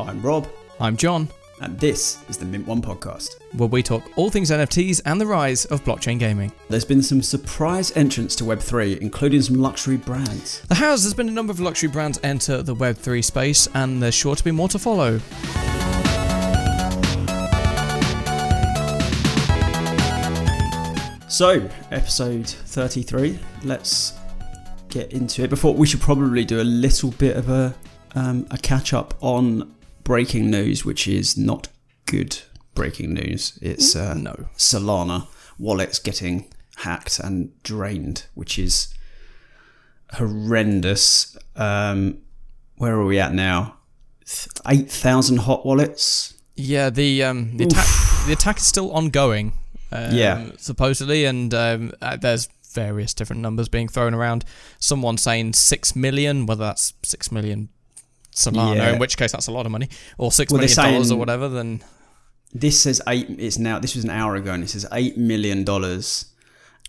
I'm Rob, I'm John, and this is the Mint One podcast. where we talk all things NFTs and the rise of blockchain gaming. There's been some surprise entrants to Web3, including some luxury brands. There has, there's been a number of luxury brands enter the Web3 space, and there's sure to be more to follow. So, episode 33, let's get into it. Before we should probably do a little bit of a um, a catch up on breaking news, which is not good breaking news. It's uh, No. Solana wallets getting hacked and drained, which is horrendous. Um, where are we at now? Eight thousand hot wallets. Yeah, the um, the attack the attack is still ongoing. Um, Yeah. supposedly, and um, uh, there's various different numbers being thrown around. Someone saying six million, whether that's six million Solana, Yeah. in which case that's a lot of money, or six Well, million dollars or whatever. Then This says eight. It's now. This was an hour ago, and it says eight million dollars.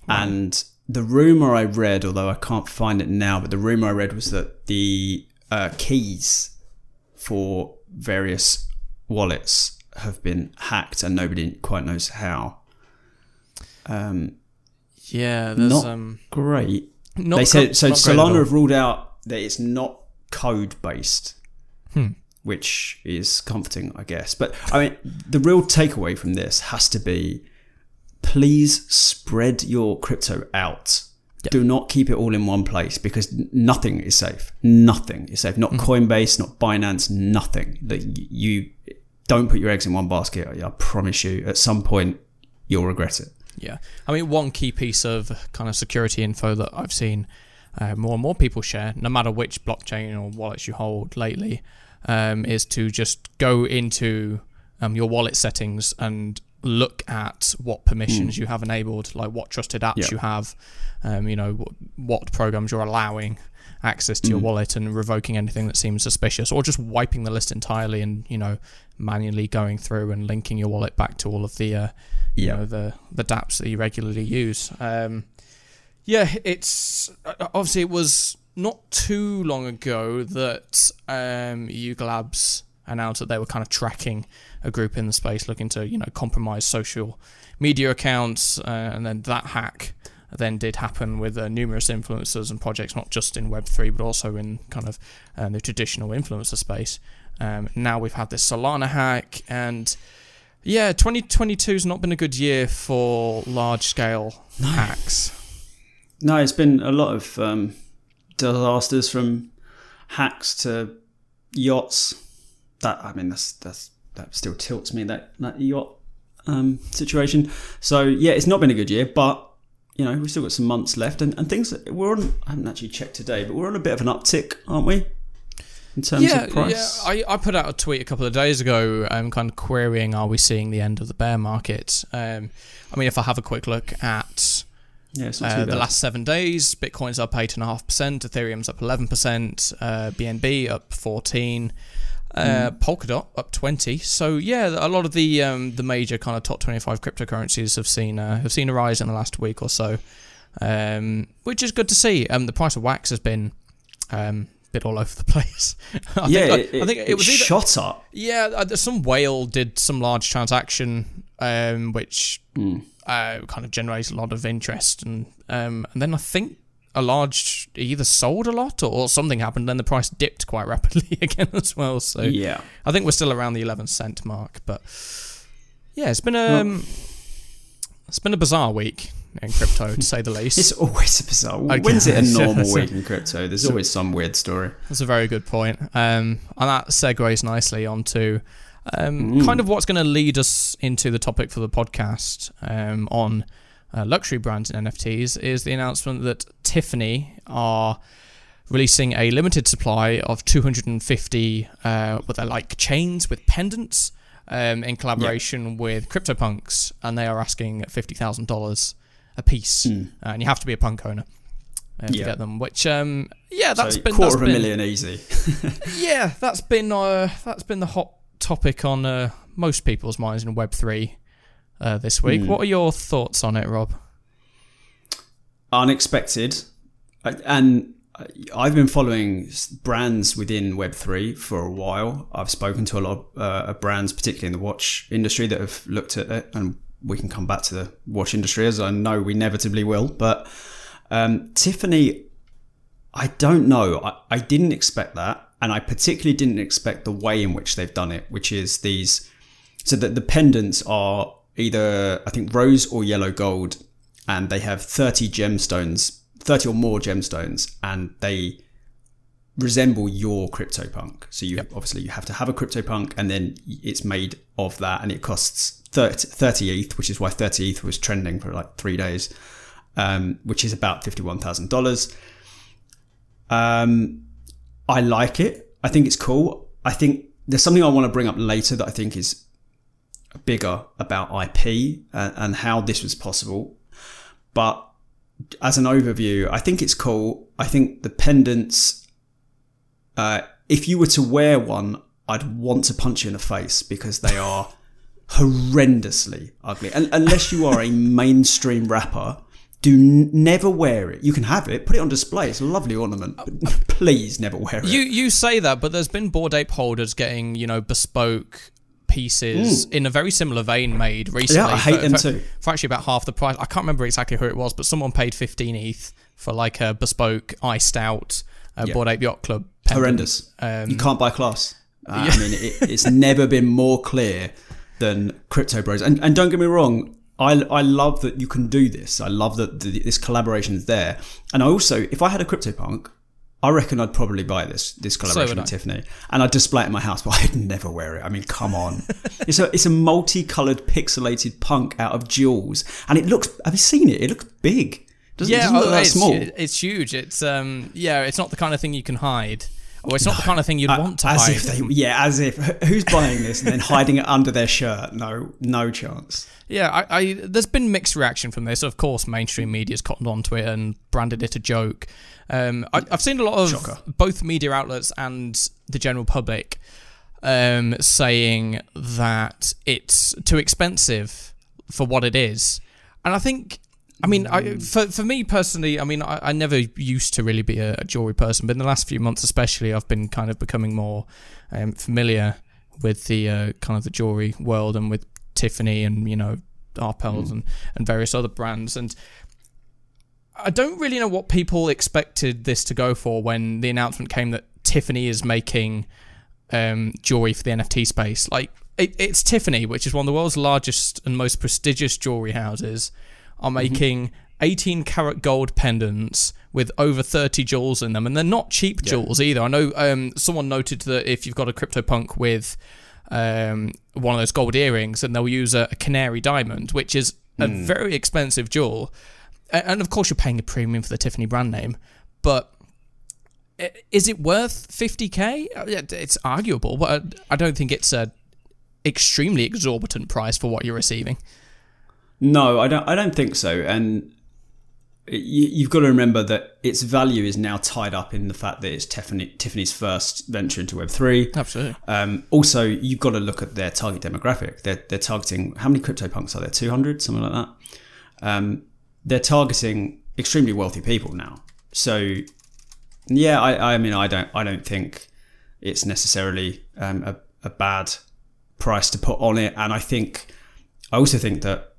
And the rumor I read, although I can't find it now, but the rumor I read was that the uh, keys for various wallets have been hacked, and nobody quite knows how. Um, yeah, there's Not um, great. not they said so. not great at all. Solana have ruled out that it's not code based, Hmm. which is comforting, I guess. But I mean, the real takeaway from this has to be: please spread your crypto out. Yep. Do not keep it all in one place because nothing is safe. Nothing is safe. Not Coinbase, not Binance, nothing. That you don't put your eggs in one basket. I promise you, at some point, you'll regret it. Yeah, I mean, one key piece of kind of security info that I've seen uh, more and more people share, no matter which blockchain or wallets you hold lately, um, is to just go into um, your wallet settings and look at what permissions you have enabled, like what trusted apps you have, um, you know, what, what programs you're allowing access to your wallet and revoking anything that seems suspicious, or just wiping the list entirely and you know manually going through and linking your wallet back to all of the uh, you know the the DApps that you regularly use. Um, yeah, it's uh, obviously it was not too long ago that um, Labs announced that they were kind of tracking a group in the space looking to you know compromise social media accounts, uh, and then that hack then did happen with uh, numerous influencers and projects, not just in Web three but also in kind of uh, the traditional influencer space. Um, now we've had this Solana hack and. Yeah, 2022 has not been a good year for large scale hacks. No, it's been a lot of um, disasters from hacks to yachts. That I mean, that's that's that still tilts me that that yacht um, situation. So yeah, it's not been a good year, but you know we've still got some months left, and, and things we're on. I haven't actually checked today, but we're on a bit of an uptick, aren't we? In terms Yeah, of price. yeah. I, I put out a tweet a couple of days ago, um, kind of querying, are we seeing the end of the bear market? Um, I mean, if I have a quick look at Yeah, it's not too uh, the last seven days, Bitcoin's up eight and a half percent, Ethereum's up eleven percent, uh, BNB up fourteen. Uh, Polkadot up twenty. So yeah, a lot of the um, the major kind of top twenty five cryptocurrencies have seen uh, have seen a rise in the last week or so, um, which is good to see. Um, the price of wax has been um, a bit all over the place. I yeah, think, it, I, I think it, was either, shot up. yeah, uh, some whale did some large transaction, um, which Mm. Uh, kind of generated a lot of interest, and um, and then I think a large either sold a lot or, something happened, then the price dipped quite rapidly again as well. So Yeah, I think we're still around the 11 cent mark, but yeah, it's been a um, it's been a bizarre week in crypto to say the least. it's always a bizarre. Okay. When's it a normal week in crypto? There's always some weird story. That's a very good point. Um, and that segues nicely onto um, Mm. kind of what's going to lead us into the topic for the podcast um, on uh, luxury brands and NFTs is the announcement that Tiffany are releasing a limited supply of 250 uh, what they're like chains with pendants um, in collaboration with CryptoPunks, and they are asking $50,000 a piece, Mm. uh, and you have to be a punk owner. Uh, to get them, which um, yeah, that's so been quarter that's of a been, million easy. yeah, that's been uh, that's been the hot topic on uh, most people's minds in Web three uh, this week. Hmm. What are your thoughts on it, Rob? unexpected, and I've been following brands within Web3 for a while. I've spoken to a lot of, uh, brands, particularly in the watch industry, that have looked at it, and we can come back to the watch industry as I know we inevitably will. But um, Tiffany, I don't know. I, I didn't expect that. And I particularly didn't expect the way in which they've done it, which is these so that the pendants are either, I think, rose or yellow gold, and they have 30 gemstones, 30 or more gemstones, and they resemble your CryptoPunk. So you obviously you have to have a CryptoPunk, and then it's made of that, and it costs 30, 30 ETH, which is why 30 ETH was trending for like three days, um, which is about $51,000. Um, I like it. I think it's cool. I think there's something I want to bring up later that I think is bigger about IP and, and how this was possible. But as an overview, I think it's cool. I think the pendants, uh, if you were to wear one, I'd want to punch you in the face because they are horrendously ugly. And unless you are a mainstream rapper, do n- never wear it. You can have it, put it on display. It's a lovely ornament, but please never wear it. You you say that, but there's been Bored Ape holders getting you know bespoke pieces in a very similar vein made recently. Yeah, I hate for, them for- too. For actually about half the price. I can't remember exactly who it was, but someone paid 15 ETH for like a bespoke iced out uh, Yeah. Bored Ape yacht club. pendant. horrendous. Um, you can't buy class. Uh, I mean, it, it's never been more clear than Crypto Bros. And, and don't get me wrong, I, I love that you can do this. I love that the, this collaboration is there. And I also, if I had a CryptoPunk, I reckon I'd probably buy this this collaboration would with. Tiffany, and I'd display it in my house, but I'd never wear it. I mean, come on, it's a it's a multicolored pixelated punk out of jewels, and it looks. Have you seen it? It looks big. Doesn't, yeah, doesn't look oh, that it's, small. it's huge. It's um yeah, it's not the kind of thing you can hide. Or it's not the kind of thing you'd want to as hide. if they, yeah, as if who's buying this and then hiding it under their shirt? No, no chance. Yeah, I, I there's been mixed reaction from this. Of course, mainstream media's cottoned onto it and branded it a joke. Um, I, I've seen a lot of Shocker. both media outlets and the general public um, saying that it's too expensive for what it is, and I think. I mean, I, for for me personally, I mean, I, I never used to really be a, a jewelry person, but in the last few months, especially, I've been kind of becoming more um, familiar with the uh, kind of the jewelry world and with Tiffany and you know Arpels and and various other brands and. I don't really know what people expected this to go for when the announcement came that Tiffany is making um, jewelry for the NFT space. Like it, it's Tiffany, which is one of the world's largest and most prestigious jewelry houses, are making 18 karat gold pendants with over 30 jewels in them, and they're not cheap jewels either. I know um, someone noted that if you've got a CryptoPunk with um, one of those gold earrings, and they'll use a, a canary diamond, which is a very expensive jewel. And of course, you're paying a premium for the Tiffany brand name, but is it worth 50k? Uh, It's arguable, but I- I don't think it's a extremely exorbitant price for what you're receiving. No, I don't. I don't think so. And you, you've got to remember that its value is now tied up in the fact that it's Tiffany, Tiffany's first venture into Web three. Absolutely. Um, also, you've got to look at their target demographic. They're, they're targeting how many CryptoPunks are there? Two hundred, something like that. Um, they're targeting extremely wealthy people now. So, yeah, I, I mean, I don't, I don't think it's necessarily um, a, a bad price to put on it. And I think, I also think that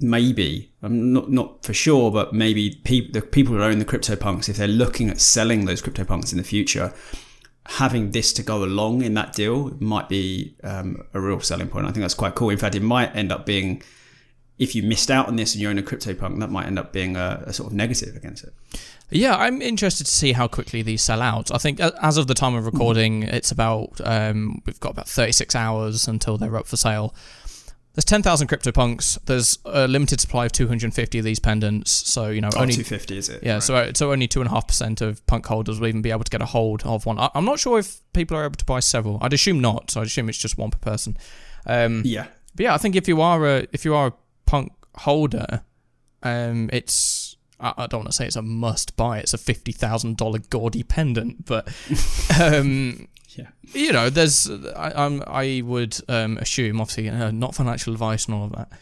maybe I'm not not for sure, but maybe peop the people who own the CryptoPunks, if they're looking at selling those CryptoPunks in the future, having this to go along in that deal might be um, a real selling point. I think that's quite cool. In fact, it might end up being if you missed out on this and you own a CryptoPunk, that might end up being a, a sort of negative against it. Yeah, I'm interested to see how quickly these sell out. I think as of the time of recording, it's about um, we've got about 36 hours until they're up for sale. There's 10,000 CryptoPunks. There's a limited supply of 250 of these pendants. So you know Oh, only 250 is it? yeah, Right. so so only two and a half percent of punk holders will even be able to get a hold of one. I, I'm not sure if people are able to buy several. I'd assume not. So I'd assume it's just one per person. Um, yeah, but yeah, I think if you are a if you are a punk holder, um, it's I, I don't want to say it's a must buy. It's a fifty thousand dollar gaudy pendant, but um, Yeah. you know, there's I I'm, I would um, assume obviously uh, not financial advice and all of that,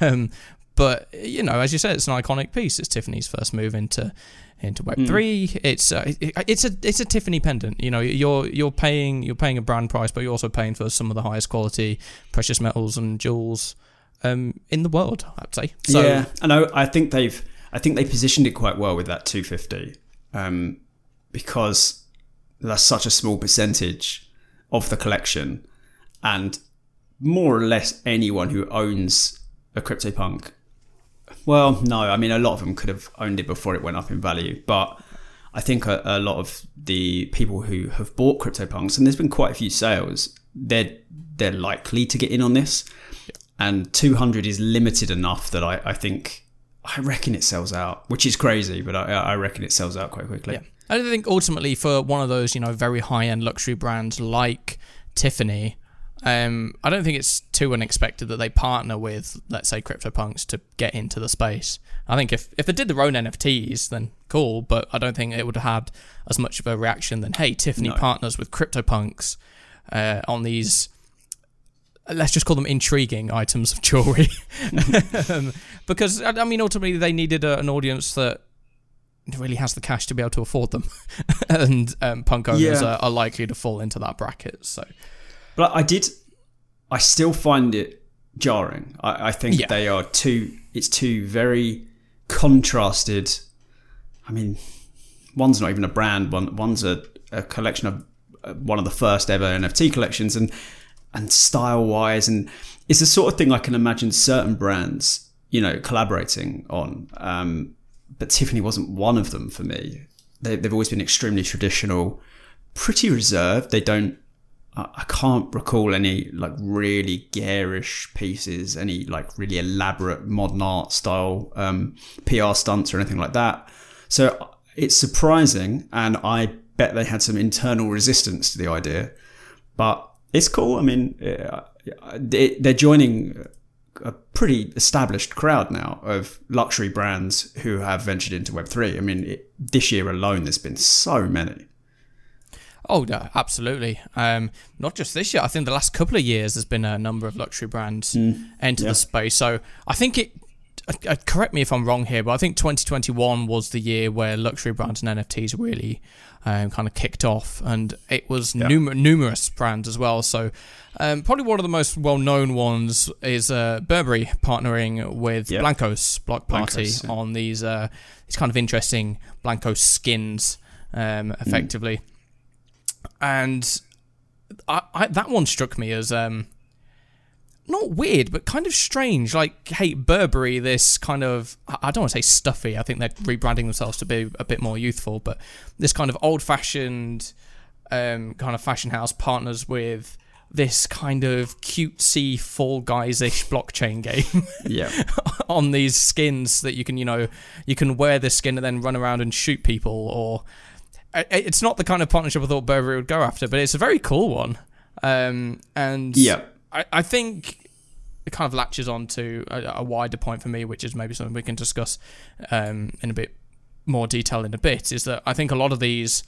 um, but you know, as you said, it's an iconic piece. It's Tiffany's first move into into Web Mm. three. It's uh, it, it's a it's a Tiffany pendant. You know, you're you're paying you're paying a brand price, but you're also paying for some of the highest quality precious metals and jewels um, in the world. I'd say. So, yeah, I. I think they've. I think they positioned it quite well with that 250, um, because that's such a small percentage of the collection, and more or less anyone who owns a CryptoPunk. Well, no, I mean a lot of them could have owned it before it went up in value, but I think a, a lot of the people who have bought CryptoPunks, and there's been quite a few sales, they're they're likely to get in on this and 200 is limited enough that I, I think I reckon it sells out, which is crazy, but I, I reckon it sells out quite quickly. Yeah. I don't think ultimately for one of those, you know, very high end luxury brands like Tiffany, um, I don't think it's too unexpected that they partner with, let's say, CryptoPunks to get into the space. I think if, if they did their own NFTs, then cool, but I don't think it would have had as much of a reaction than, hey, Tiffany No. partners with CryptoPunks uh, on these, let's just call them intriguing items of jewelry. um, because, I I mean, ultimately they needed a, an audience that really has the cash to be able to afford them, and um, punk owners Yeah. are, are likely to fall into that bracket. So But I did, I still find it jarring. I, I think Yeah. they are two, it's two very contrasted. I mean, one's not even a brand, one, one's a, a collection of uh, one of the first ever NFT collections, and and style wise, and it's the sort of thing I can imagine certain brands, you know, collaborating on. Um, but Tiffany wasn't one of them for me. They, they've always been extremely traditional, pretty reserved. They don't. I I can't recall any like really garish pieces, any like really elaborate modern art style um, PR stunts or anything like that. So it's surprising, and I bet they had some internal resistance to the idea. But it's cool. I mean, uh, they- they're joining a pretty established crowd now of luxury brands who have ventured into Web3. I mean, it, this year alone, there's been so many. Oh, no, absolutely. Um, not just this year. I think the last couple of years there's been a number of luxury brands enter yeah. the space. So I think it. Uh, correct me if I'm wrong here, but I think 2021 was the year where luxury brands and NFTs really um, kind of kicked off, and it was Yeah. numer- numerous brands as well. So um, probably one of the most well-known ones is uh, Burberry partnering with Yeah. Blankos Block Party Blankos, yeah. on these uh, these kind of interesting Blanko skins, um, effectively and I, I, that one struck me as um, not weird, but kind of strange. Like, hey, Burberry, this kind of I don't want to say stuffy. I think they're rebranding themselves to be a bit more youthful, but this kind of old-fashioned um, kind of fashion house partners with this kind of cutesy Fall Guys-ish blockchain game Yeah. on these skins that you can, you know, you can wear this skin and then run around and shoot people. Or it's not the kind of partnership I thought Burberry would go after, but it's a very cool one. Um, and Yeah. I, I think it kind of latches on to a, a wider point for me, which is maybe something we can discuss um, in a bit more detail in a bit. Is that I think a lot of these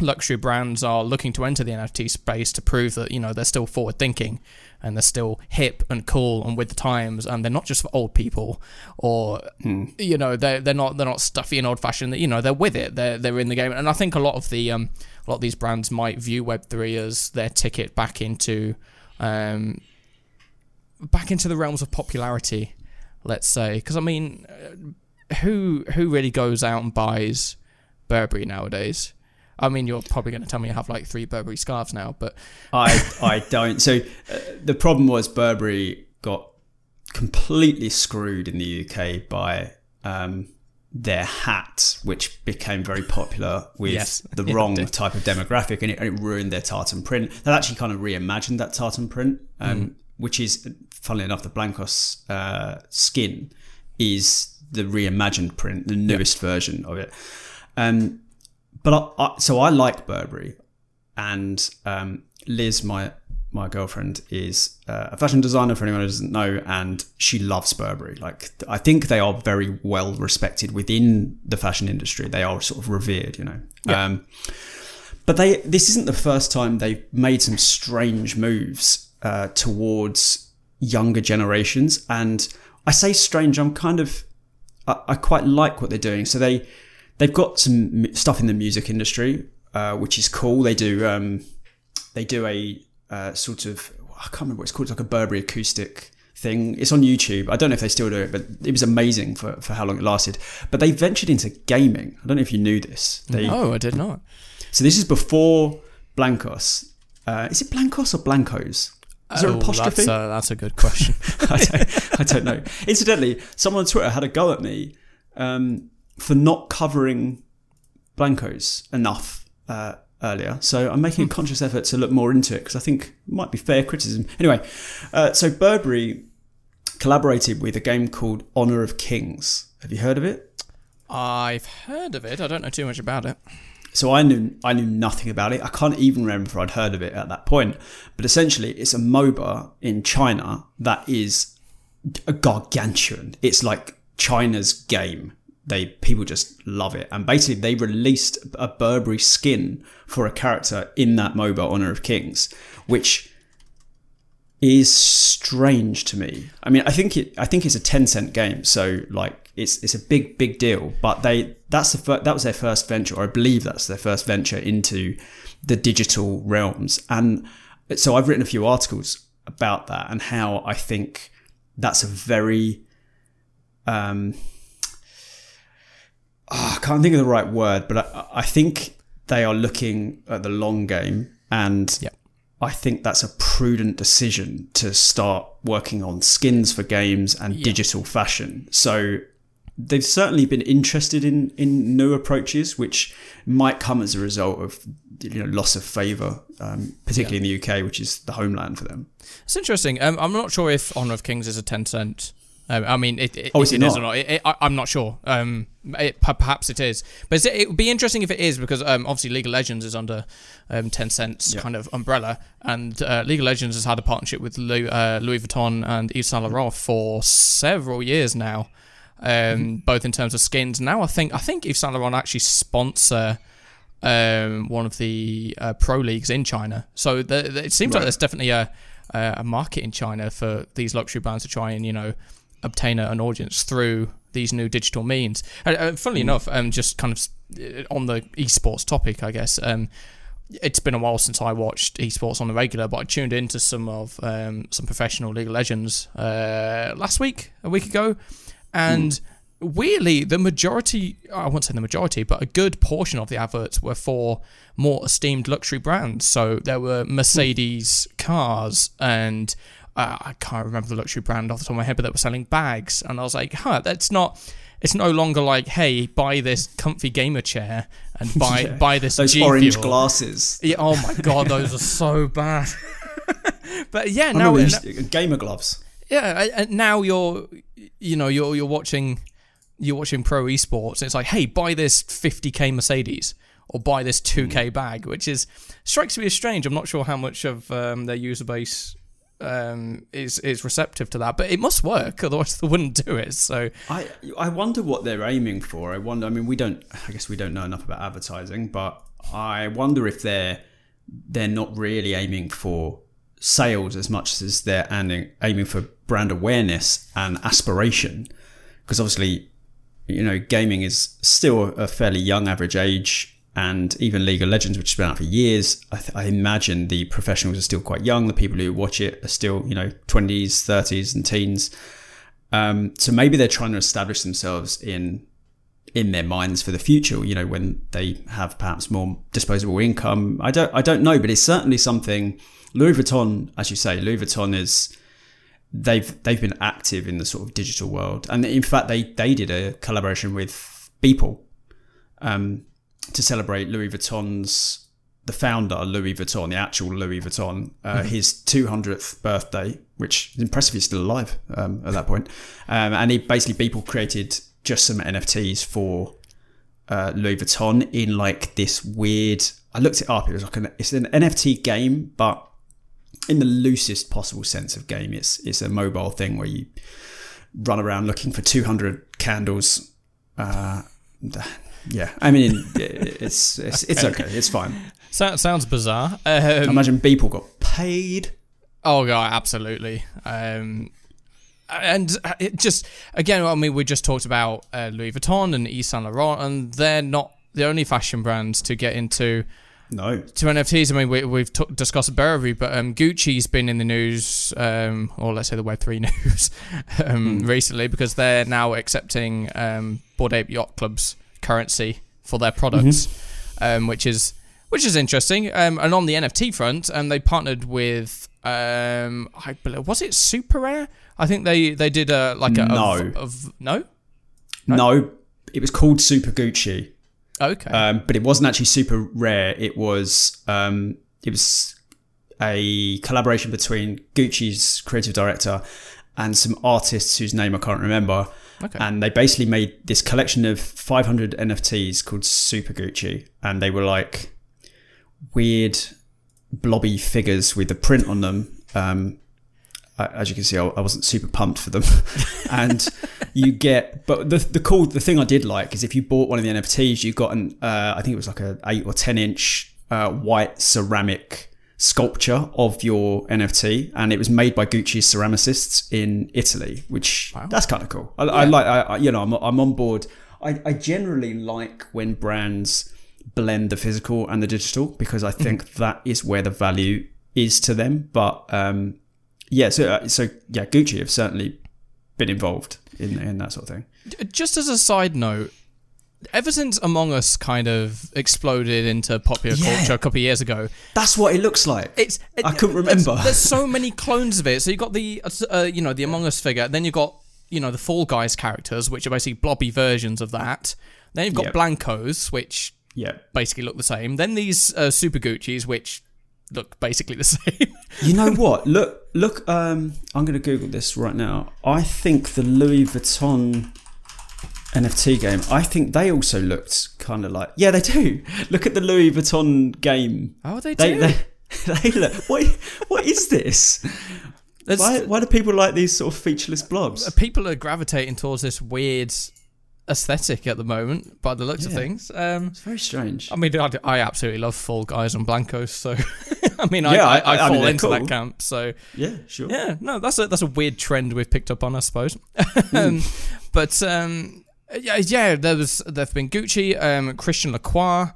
luxury brands are looking to enter the NFT space to prove that you know they're still forward thinking and they're still hip and cool and with the times and they're not just for old people or you know they're they're not they're not stuffy and old fashioned you know they're with it they're they're in the game and I think a lot of the um a lot of these brands might view web3 as their ticket back into um back into the realms of popularity let's say because I mean uh, who who really goes out and buys Burberry nowadays I mean, you're probably going to tell me you have like three Burberry scarves now, but I I don't. So uh, the problem was Burberry got completely screwed in the UK by um, their hat, which became very popular with Yes, the wrong type of demographic, and it, and it ruined their tartan print. They actually kind of reimagined that tartan print, um, Mm. which is, funnily enough, the Blankos uh, skin is the reimagined print, the newest version of it. Um, but I, I, so I like Burberry, and um, Liz, my my girlfriend, is uh, a fashion designer. For anyone who doesn't know, and she loves Burberry. Like I think they are very well respected within the fashion industry. They are sort of revered, you know. Yeah. Um, but they this isn't the first time they've made some strange moves uh, towards younger generations, and I say strange. I'm kind of I, I quite like what they're doing. So they they've got some stuff in the music industry, uh, which is cool. They do um, they do a uh, sort of I can't remember what it's called. It's like a Burberry acoustic thing. It's on YouTube. I don't know if they still do it, but it was amazing for, for how long it lasted. But they ventured into gaming. I don't know if you knew this. They, Oh, I did not. So this is before Blankos. Uh, is it Blankos or Blankos? Is there Oh, an apostrophe? That's a, that's a good question. I, don't, I don't know. Incidentally, someone on Twitter had a go at me um, for not covering Blankos enough uh, earlier. So I'm making a conscious effort to look more into it because I think it might be fair criticism. Anyway, uh, so Burberry collaborated with a game called Honor of Kings. Have you heard of it? I've heard of it. I don't know too much about it. So I knew I knew nothing about it. I can't even remember if I'd heard of it at that point. But essentially, it's a MOBA in China that is a gargantuan. It's like China's game. They people just love it, and basically they released a Burberry skin for a character in that MOBA, Honor of Kings, which is strange to me. I mean, I think it. I think it's a Tencent game, so like it's it's a big big deal. But they that's the fir- that was their first venture, or I believe that's their first venture into the digital realms. And so I've written a few articles about that and how I think that's a very um oh, I can't think of the right word, but I, I think they are looking at the long game and Yep. I think that's a prudent decision to start working on skins for games and digital fashion. So they've certainly been interested in in new approaches, which might come as a result of you know loss of favour, um, particularly in the UK, which is the homeland for them. It's interesting. Um, I'm not sure if Honor of Kings is a Tencent. Um, I mean, it, it, Oh, is it it is or not. It, I, I'm not sure. Um, it, perhaps it is, but it would be interesting if it is because um, obviously League of Legends is under um, Tencent's Yeah. kind of umbrella, and uh, League of Legends has had a partnership with Louis, uh, Louis Vuitton and Yves Saint Laurent for several years now, um, Mm-hmm. both in terms of skins. Now I think I think Yves Saint Laurent actually sponsor um, one of the uh, pro leagues in China. So the, the- it seems like there's definitely a a a market in China for these luxury brands to try and you know obtain a- an audience through these new digital means. Uh, funnily enough, um, just kind of uh, on the esports topic, I guess. Um, it's been a while since I watched esports on the regular, but I tuned into some of um, some professional League of Legends uh, last week, a week ago, and weirdly, the majority, I won't say the majority, but a good portion of the adverts were for more esteemed luxury brands. So there were Mercedes cars and uh, I can't remember the luxury brand off the top of my head, but that were selling bags. And I was like, huh, that's not. It's no longer like, hey, buy this comfy gamer chair and buy Yeah. buy this Those G orange Fuel. glasses. Yeah, oh my god, those are so bad. but yeah, now we used gamer gloves. yeah, and- and now you're, you know, you're you're watching, you're watching pro esports. And it's like, hey, buy this 50k Mercedes or buy this 2k bag, which is strikes me as strange. I'm not sure how much of um, their user base um, is is receptive to that, but it must work. Otherwise, they wouldn't do it. So I I wonder what they're aiming for. I wonder. I mean, we don't. I guess we don't know enough about advertising, but I wonder if they're they're not really aiming for sales as much as they're aiming aiming for brand awareness and aspiration. Because obviously, you know, gaming is still a fairly young average age, and even League of Legends, which has been out for years, I, th- I imagine the professionals are still quite young. The people who watch it are still, you know, twenties, thirties, and teens. Um, so maybe they're trying to establish themselves in in their minds for the future. You know, when they have perhaps more disposable income. I don't I don't know, but it's certainly something. Louis Vuitton, as you say, Louis Vuitton is they've they've been active in the sort of digital world, and in fact they they did a collaboration with Beeple um, to celebrate Louis Vuitton's the founder Louis Vuitton, the actual Louis Vuitton, uh, his 200th birthday, which is impressive. He's still alive um, at that point, um, and he basically people created just some NFTs for uh, Louis Vuitton in like this weird. I looked it up. It was like an it's an NFT game, but in the loosest possible sense of game, it's it's a mobile thing where you run around looking for 200 candles. Uh, yeah, I mean it's it's it's okay. It's fine. so, sounds bizarre. Um, I imagine people got paid. Oh god, absolutely. Um, and uh, it just again, I mean, we just talked about uh, Louis Vuitton and Yves Saint Laurent, and they're not the only fashion brands to get into No. to NFTs. I mean, we, we've t- discussed Burberry, but um, Gucci's been in the news, um, or let's say the Web three news, um, recently because they're now accepting um, Bored Ape Yacht Club's currency for their products, um, which is which is interesting. Um, and on the NFT front, um, they partnered with um, I believe was it Super Rare? I think they they did a like a, a- No. no No. It was called Super Gucci. okay Um, but it wasn't actually super rare. It was um, it was a collaboration between Gucci's creative director and some artists whose name I can't remember. Okay And they basically made this collection of 500 NFTs called Super Gucci, and they were like weird blobby figures with a print on them. Um, as you can see, I, wasn't super pumped for them. and you get, but the the cool the thing I did like is if you bought one of the NFTs, you got an uh, I think it was like a eight or ten inch uh, white ceramic sculpture of your NFT, and it was made by Gucci's ceramicists in Italy, which Wow. that's kind of cool. I, I like, I, you know, I'm, I'm on board. I, I generally like when brands blend the physical and the digital because I think that is where the value is to them. But um, yeah, so uh, so yeah, Gucci have certainly been involved in in that sort of thing. just as a side note, ever since Among Us kind of exploded into popular Yeah. culture a couple of years ago, That's what it looks like. it's it, I couldn't there's- remember. There's, so many clones of it. So you got the uh, you know the Among Us figure, then you got you know the Fall Guys characters, which are basically blobby versions of that. Then you've got Yep. Blankos, which yeah. basically look the same. Then these uh, Super Gucci's, which look basically the same. You know what? Look, look. Um, I'm going to Google this right now. I think the Louis Vuitton NFT game. I think they also looked kind of like. Yeah, they do. Look at the Louis Vuitton game. oh, they They, do. they, they look. What? What is this? Why, why do people like these sort of featureless blobs? people are gravitating towards this weird aesthetic at the moment, by the looks of things. Um, It's very strange. I mean, I, I absolutely love Fall Guys and Blankos, so I mean, Yeah, I, I, I- I, I fall mean, into cool. that camp. So Yeah, sure. yeah, no, that's a that's a weird trend we've picked up on, I suppose. Hmm. um, but um, yeah, yeah, there was there've been Gucci, um, Christian Lacroix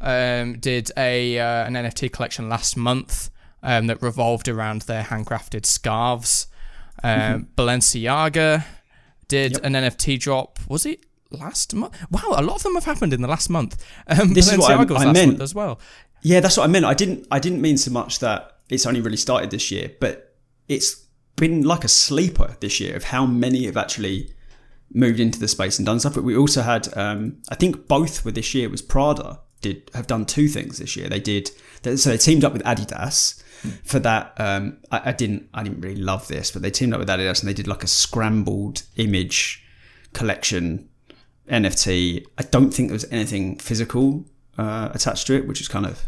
um, did a uh, an NFT collection last month um, that revolved around their handcrafted scarves. Um, Balenciaga did Mm-hmm. Yep. an NFT drop. Was it last month? Wow, a lot of them have happened in the last month. Um, This is what I- Balenciaga I meant. month as well. Yeah, that's what I meant. I didn't. I didn't mean so much that it's only really started this year, but it's been like a sleeper this year of how many have actually moved into the space and done stuff. But we also had, um, I think, both with this year was Prada did have done two things this year. They did so they teamed up with Adidas for that. Um, I, I didn't. I didn't really love this, but they teamed up with Adidas and they did like a scrambled image collection NFT. I don't think there was anything physical uh, attached to it, which is kind of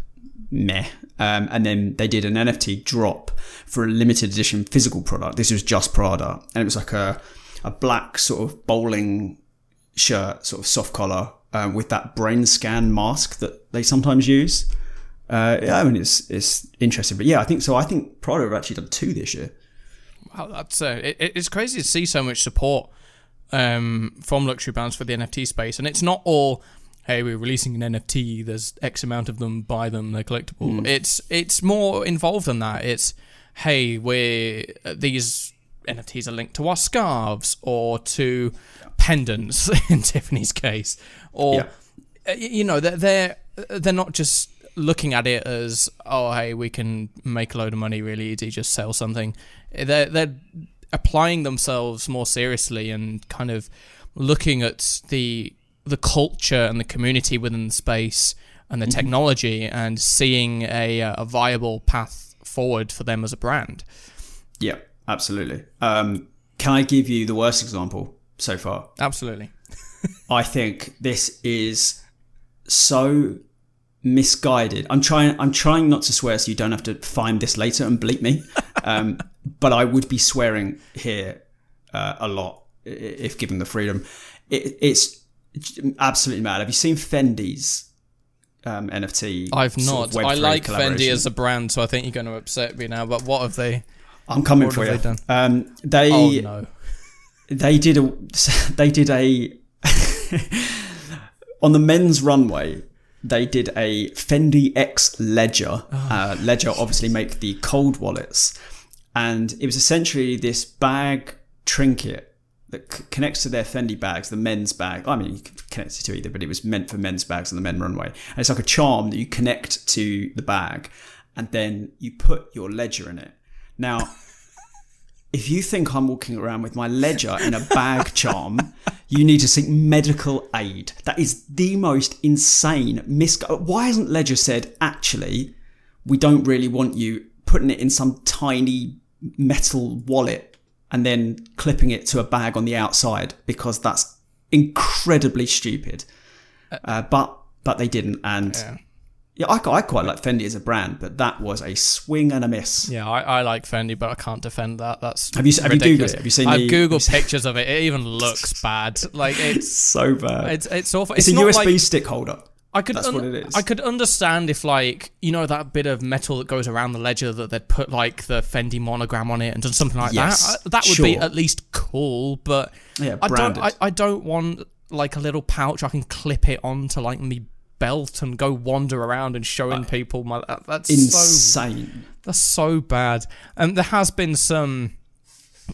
meh. Um, and then they did an NFT drop for a limited edition physical product. This was just Prada, and it was like a a black sort of bowling shirt, sort of soft collar, um, with that brain scan mask that they sometimes use. Uh, yeah, I mean it's it's interesting, but yeah, I think so. I think Prada have actually done two this year. Wow, that's uh, it, it's crazy to see so much support um, from luxury brands for the NFT space, and it's not all. Hey, we're releasing an NFT. There's X amount of them. Buy them. They're collectible. It's it's more involved than that. It's hey, we're uh, these NFTs are linked to our scarves or to pendants in Tiffany's case, or Yeah. uh, you know they're they're they're not just looking at it as oh hey we can make a load of money really easy just sell something. They're they're applying themselves more seriously and kind of looking at the the culture and the community within the space and the technology and seeing a uh, a viable path forward for them as a brand. Yeah, absolutely. Um, can I give you the worst example so far? absolutely I think this is so misguided. I'm trying. I'm trying not to swear, so you don't have to find this later and bleep me. Um, but I would be swearing here uh, a lot if given the freedom. It, it's absolutely mad. Have you seen Fendi's um, NFT? I've not I like Fendi as a brand so I think you're going to upset me now but what have they I'm coming what for you. they done? Um, they oh no they did a they did a on the men's runway they did a Fendi X Ledger. uh, Ledger obviously make the cold wallets, and it was essentially this bag trinket that c- connects to their Fendi bags, the men's bag. I mean, you can connect it to either, but it was meant for men's bags on the men runway. And it's like a charm that you connect to the bag, and then you put your ledger in it. Now, if you think I'm walking around with my ledger in a bag charm, you need to seek medical aid. That is the most insane mis. Why hasn't Ledger said actually, we don't really want you putting it in some tiny metal wallet and then clipping it to a bag on the outside because that's incredibly stupid. Uh, but but they didn't, and Yeah. Yeah, I, I quite like Fendi as a brand, but that was a swing and a miss. Yeah, I, I like Fendi, but I can't defend that. That's Have you have you googled ridiculous. it? Have you seen I've the? googled pictures of it. It even looks bad. Like it's so bad. it's it's awful. It's, It's, a USB like stick holder. I could That's what it is. I could understand if like you know that bit of metal that goes around the ledger that they'd put like the Fendi monogram on it and done something like Yes, that. Uh, That would be at least cool, but Yeah, I don't. I, I don't want like a little pouch I can clip it onto like me belt and go wander around and showing people my. that- That's so Insane. that's so bad. And there has been some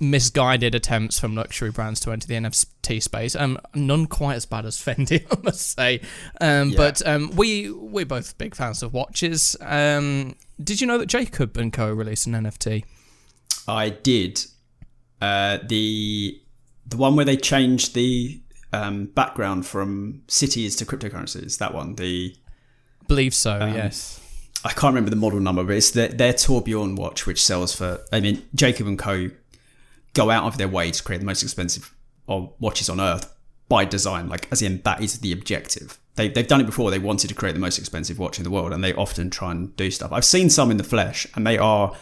misguided attempts from luxury brands to enter the NFT space. Um, none quite as bad as Fendi, I must say. Um, Yeah. but um, we we're both big fans of watches. Um, did you know that Jacob and Co released an NFT? I did. Uh, the the one where they changed the um, background from cities to cryptocurrencies. That one. The Believe so. Um, yes. I can't remember the model number, but it's their, their Tourbillon watch, which sells for. I mean, Jacob and Co. go out of their way to create the most expensive watches on earth by design. Like, as in, that is the objective. They, they've done it before. They wanted to create the most expensive watch in the world, and they often try and do stuff. I've seen some in the flesh, and they are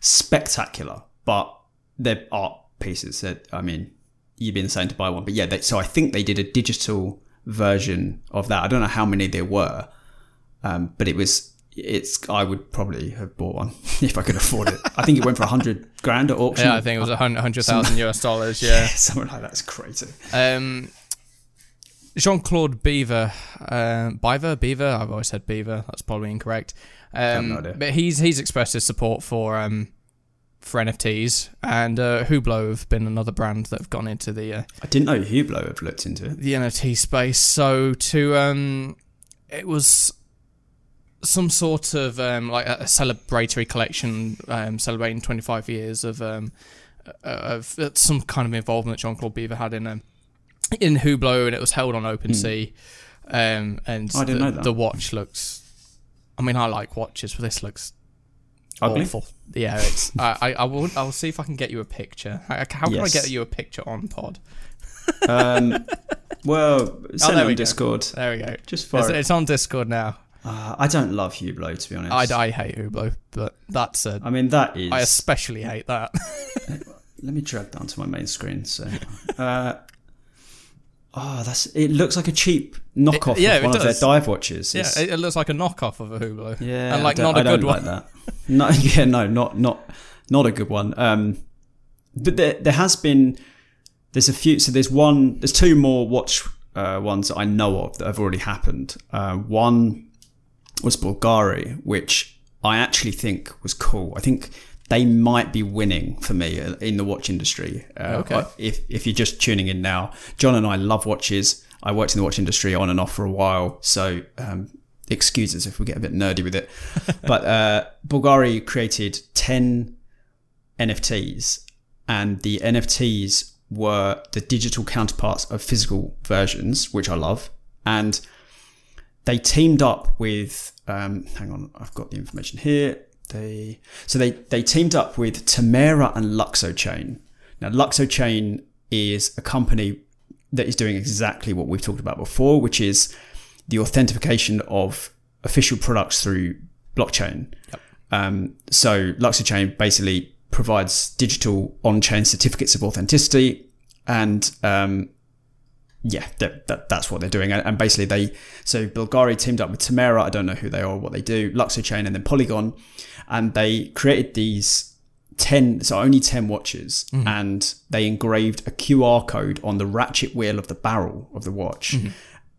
spectacular, but they're art pieces. That I mean, you'd been insane to buy one. But yeah, they, so I think they did a digital version of that. I don't know how many there were, um, but it was. It's. I would probably have bought one if I could afford it. I think it went for a hundred grand at auction. Yeah, I think it was a hundred thousand US dollars. Yeah. something like that's crazy. Um, Jean Claude Beaver, um, Beaver, Beaver. I've always said Beaver. That's probably incorrect. Um, no idea. But he's he's expressed his support for um, for NFTs, and uh, Hublot have been another brand that have gone into the uh, I didn't know Hublot have looked into it. the NFT space. So to um, it was some sort of um, like a celebratory collection um, celebrating 25 years of um, uh, of uh, some kind of involvement that John Claude Beaver had in um, in Hublot, and it was held on OpenSea. Um, and Hmm. I didn't the, know that. the watch looks. I mean, I like watches, but this looks Ugly. awful. Yeah, it's. I, I, I will. I'll see if I can get you a picture. How can I get you a picture on pod? Um, well, send Oh, it on go. Discord. There we go. Just It's, for it's on Discord now. uh, I don't love Hublot to be honest. I, I hate Hublot, but that's a. I mean, that is. I especially hate that. Let me drag down to my main screen. So, uh, oh, that's. It looks like a cheap knockoff It- yeah, of one it of their does. dive watches. yeah, It's- it, it looks like a knockoff of a Hublot. yeah, and like don't- not a I don't good like one. that. No, yeah, no, not not not a good one. Um, but there there has been there's a few. So there's one. There's two more watch uh, ones that I know of that have already happened. Uh, one was Bulgari, which I actually think was cool. I think they might be winning for me in the watch industry. Uh, Okay. If if you're just tuning in now, John and I love watches. I worked in the watch industry on and off for a while, so um, excuse us if we get a bit nerdy with it. but uh, Bulgari created ten NFTs, and the NFTs were the digital counterparts of physical versions, which I love, and they teamed up with um, hang on i've got the information here they so they they teamed up with tamara and LuxoChain now LuxoChain is a company that is doing exactly what we've talked about before which is the authentication of official products through blockchain Yep. um, so LuxoChain basically provides digital on-chain certificates of authenticity and um, yeah, that, that, that's what they're doing. And, and basically, they so Bulgari teamed up with Tamara. I don't know who they are or what they do. LuxoChain and then Polygon, and they created these 10 so only 10 watches and they engraved a qr code on the ratchet wheel of the barrel of the watch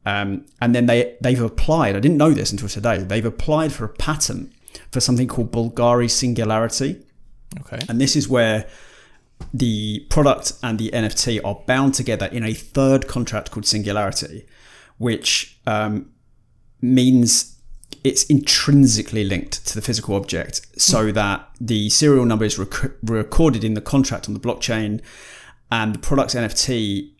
um, and then they they've applied i didn't know this until today they've applied for a patent for something called bulgari singularity Okay. and this is where the product and the NFT are bound together in a third contract called Singularity, which um, means it's intrinsically linked to the physical object so that the serial number is rec- recorded in the contract on the blockchain and the product's NFT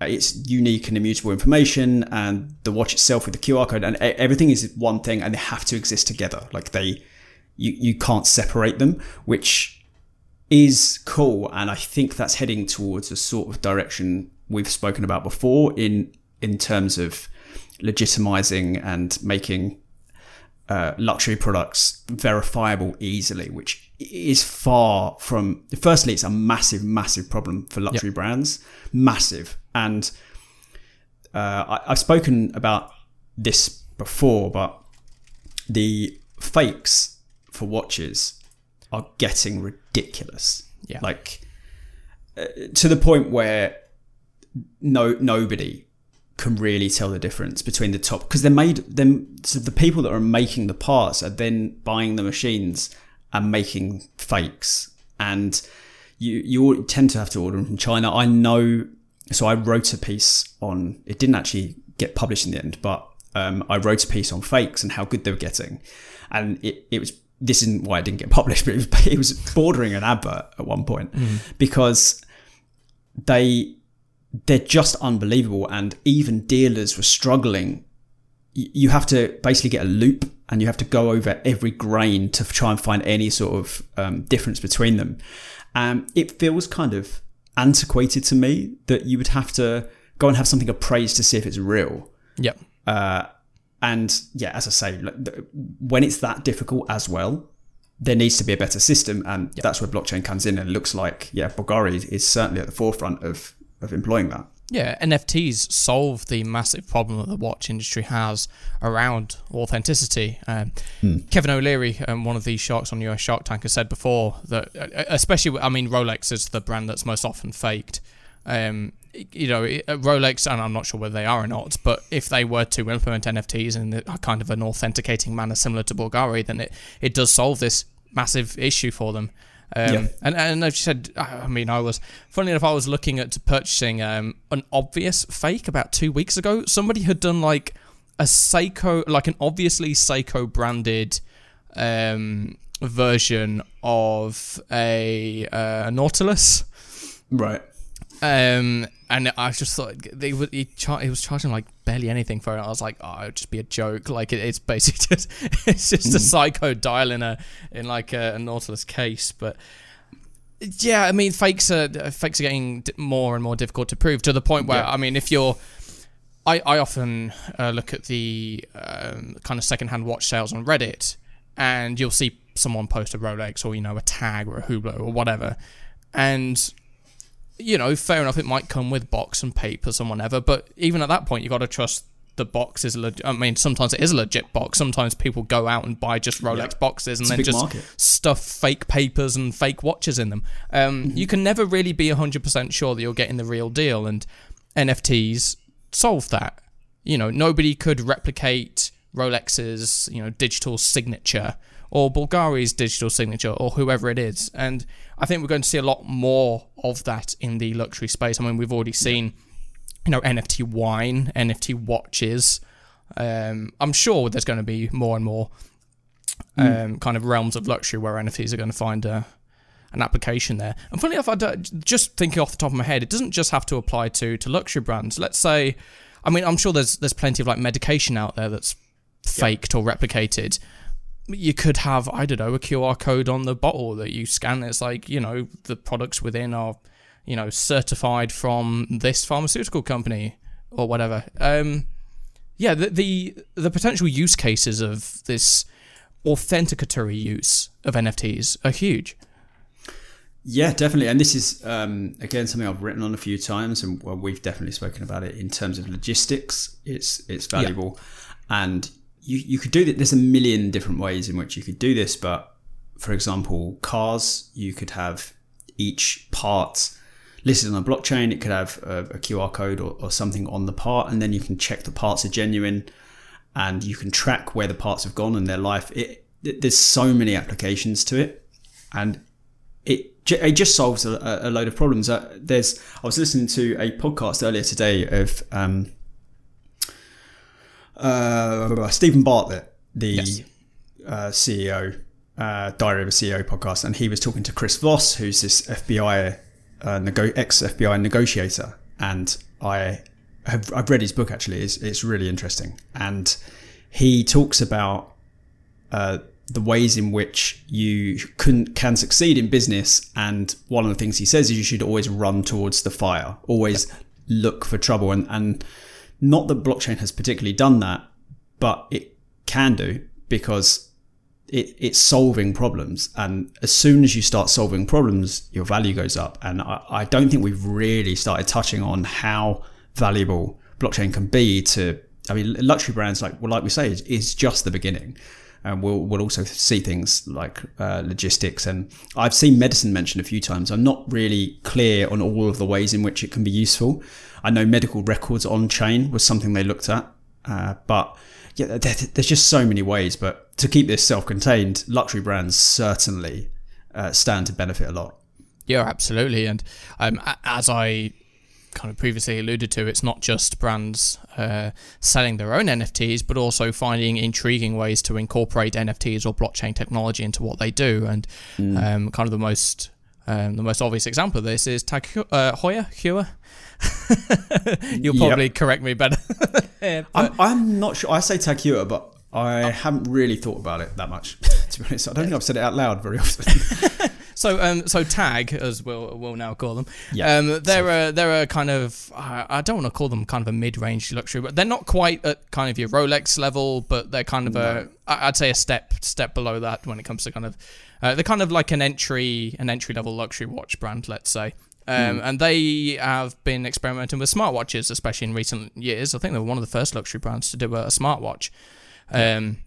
it's unique and immutable information and the watch itself with the QR code and everything is one thing and they have to exist together. Like they you, you can't separate them which is cool and I think that's heading towards a sort of direction we've spoken about before in in terms of legitimizing and making uh, luxury products verifiable easily, which is far from. Firstly, it's a massive, massive problem for luxury brands, massive. And uh, I, I've spoken about this before, but the fakes for watches are getting ridiculous. Yeah. like uh, to the point where no nobody can really tell the difference between the top because they're made them so the people that are making the parts are then buying the machines and making fakes. And you you tend to have to order them from China. I know so I wrote a piece on it didn't actually get published in the end but um, I wrote a piece on fakes and how good they were getting. And it, it was this isn't why it didn't get published but it was, it was bordering an advert at one point because they they're just unbelievable and even dealers were struggling. You have to basically get a loupe and you have to go over every grain to try and find any sort of um, difference between them. Um, it feels kind of antiquated to me that you would have to go and have something appraised to see if it's real. Yep. uh, and yeah, as I say, when it's that difficult as well, there needs to be a better system, and that's where blockchain comes in. And it looks like yeah, Bulgari is certainly at the forefront of of employing that. Yeah, NFTs solve the massive problem that the watch industry has around authenticity. Um, Kevin O'Leary, um, one of the sharks on US Shark Tank, has said before that, uh, especially, I mean, Rolex is the brand that's most often faked. Um, you know, uh, Rolex, and I'm not sure whether they are or not, but if they were to implement NFTs in a kind of an authenticating manner similar to Bulgari, then it, it does solve this massive issue for them. Um, Yeah. And and as you said, I mean, I was funny enough. I was looking at purchasing um, an obvious fake about two weeks ago. Somebody had done like a Seiko, like an obviously Seiko branded um, version of a uh, Nautilus. Right. Um, and I just thought they were he, char- he was charging like barely anything for it. I was like, oh, it would just be a joke. Like it, it's basically just it's just a Seiko dial in a in like a, a Nautilus case. But yeah, I mean, fakes are fakes are getting more and more difficult to prove to the point where Yeah. I mean, if you're I, I often uh, look at the um, kind of secondhand watch sales on Reddit, and you'll see someone post a Rolex or you know a tag or a Hublot or whatever, and you know, fair enough, it might come with box and papers and whatever, but even at that point, you've got to trust the box is legit. I mean, sometimes it is a legit box. Sometimes people go out and buy just Rolex Yeah. boxes and It's then just market. stuff fake papers and fake watches in them. Um, You can never really be 100% sure that you're getting the real deal, and NFTs solve that. You know, nobody could replicate Rolex's, you know, digital signature or Bulgari's digital signature or whoever it is. And I think we're going to see a lot more of that in the luxury space. I mean, we've already seen, you know, NFT wine, NFT watches. Um, I'm sure there's going to be more and more um, kind of realms of luxury where NFTs are going to find a, an application there. And funny enough, I just thinking off the top of my head, it doesn't just have to apply to to luxury brands. Let's say, I mean, I'm sure there's there's plenty of like medication out there that's faked or replicated. You could have, I don't know, a QR code on the bottle that you scan. It's like, you know, the products within are, you know, certified from this pharmaceutical company or whatever. Um, yeah, the, the the potential use cases of this authenticatory use of NFTs are huge. Yeah, definitely. And this is um, again something I've written on a few times, and well, we've definitely spoken about it in terms of logistics. It's it's valuable, and you you could do that. There's a million different ways in which you could do this, but for example, cars, you could have each part listed on a blockchain. It could have a, a QR code or, or something on the part, and then you can check the parts are genuine, and you can track where the parts have gone in their life. It, it there's so many applications to it, and it it just solves a, a load of problems. Uh, there's I was listening to a podcast earlier today of um, uh, Steven Bartlett, the Yes. uh, CEO, uh, Diary of a CEO podcast, and he was talking to Chris Voss, who's this FBI uh, nego- ex FBI negotiator, and I have I've read his book actually. It's it's really interesting, and he talks about uh, the ways in which you can can succeed in business. And one of the things he says is you should always run towards the fire, always look for trouble. And and not that blockchain has particularly done that, but it can do because it, it's solving problems. And as soon as you start solving problems, your value goes up. And I, I don't think we've really started touching on how valuable blockchain can be to. I mean, luxury brands like well, like we say, is, is just the beginning. And we'll, we'll also see things like uh, logistics. And I've seen medicine mentioned a few times. I'm not really clear on all of the ways in which it can be useful. I know medical records on chain was something they looked at. Uh, but yeah, there, there's just so many ways. But to keep this self contained, luxury brands certainly uh, stand to benefit a lot. Yeah, absolutely. And um, as I kind of previously alluded to, it's not just brands uh, selling their own NFTs, but also finding intriguing ways to incorporate NFTs or blockchain technology into what they do. And um, kind of the most um, the most obvious example of this is Tag uh, Heuer. You'll Yep. probably correct me better. Yeah, but- I'm, I'm not sure. I say Tag Takura, but I haven't really thought about it that much. to be honest, I don't think I've said it out loud very often. So, um, so Tag, as we'll we'll now call them, Yeah, um, they're a they're a kind of uh, I don't want to call them kind of a mid range luxury, but they're not quite at kind of your Rolex level, but they're kind of a I'd say a step step below that when it comes to kind of uh, they're kind of like an entry an entry level luxury watch brand, let's say. Um, And they have been experimenting with smartwatches, especially in recent years. I think they were one of the first luxury brands to do a, a smartwatch. Um,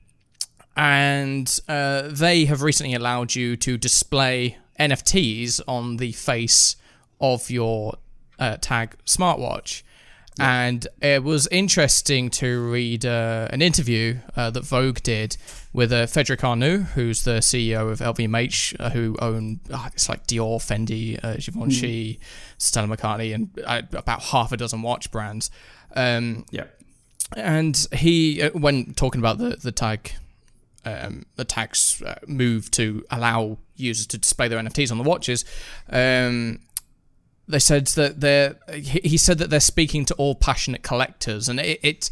and uh, they have recently allowed you to display NFTs on the face of your uh, tag smartwatch. And it was interesting to read uh, an interview uh, that Vogue did with uh, Frederic Arnault, who's the CEO of LVMH, uh, who own uh, it's like Dior, Fendi, uh, Givenchy, Stella McCartney, and uh, about half a dozen watch brands. Um, yeah. and he, when talking about the the tag, um, the tags uh, move to allow users to display their NFTs on the watches, um, they said that they're. He said that they're speaking to all passionate collectors, and it. it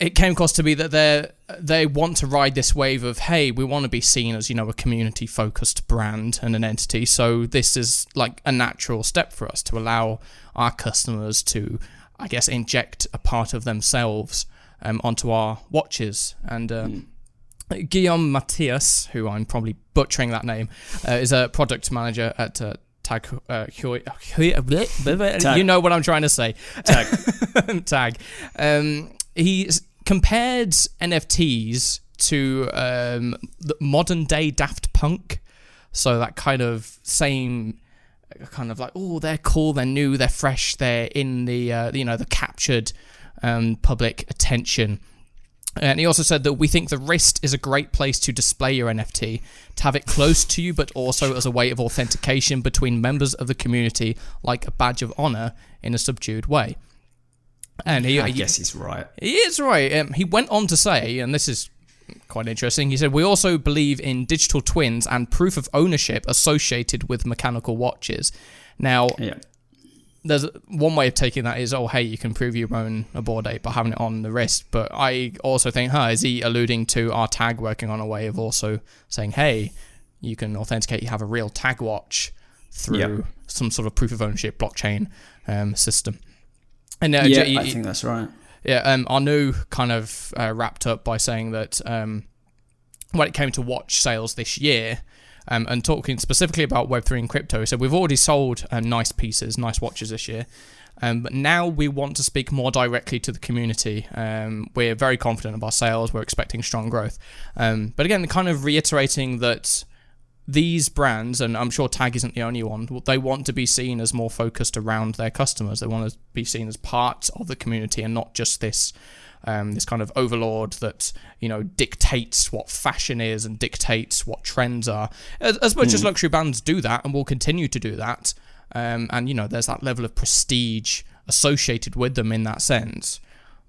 it came across to be that they they want to ride this wave of hey we want to be seen as you know a community focused brand and an entity so this is like a natural step for us to allow our customers to I guess inject a part of themselves um, onto our watches and um, Guillaume Matthias who I'm probably butchering that name uh, is a product manager at uh, Tag, uh, Hui- Hui- Tag. you know what I'm trying to say Tag. tag. Um, he compared NFTs to um, the modern day Daft Punk. So that kind of same kind of like, oh, they're cool, they're new, they're fresh, they're in the uh, you know the captured um, public attention. And he also said that we think the wrist is a great place to display your NFT, to have it close to you, but also as a way of authentication between members of the community, like a badge of honor in a subdued way. And he, I guess he's right. he is right. Um, he went on to say, and this is quite interesting. He said, "We also believe in digital twins and proof of ownership associated with mechanical watches." Now, Yeah. There's one way of taking that is, oh, hey, you can prove your own a Bored Ape by having it on the wrist. But I also think, huh, is he alluding to our tag working on a way of also saying, hey, you can authenticate you have a real tag watch through Yeah. some sort of proof of ownership blockchain um, system. And uh, yeah, I think that's right. yeah, um, Arnault kind of uh, wrapped up by saying that um, when it came to watch sales this year, um, and talking specifically about Web3 and crypto, So we've already sold uh, nice pieces, nice watches this year. Um, but now we want to speak more directly to the community. Um, we're very confident of our sales. We're expecting strong growth. Um, but again, kind of reiterating that these brands, and I'm sure Tag isn't the only one, they want to be seen as more focused around their customers. They want to be seen as part of the community and not just this um, this kind of overlord that you know dictates what fashion is and dictates what trends are. As, as much mm. as hmm. luxury brands do that and will continue to do that, um, and you know there's that level of prestige associated with them in that sense.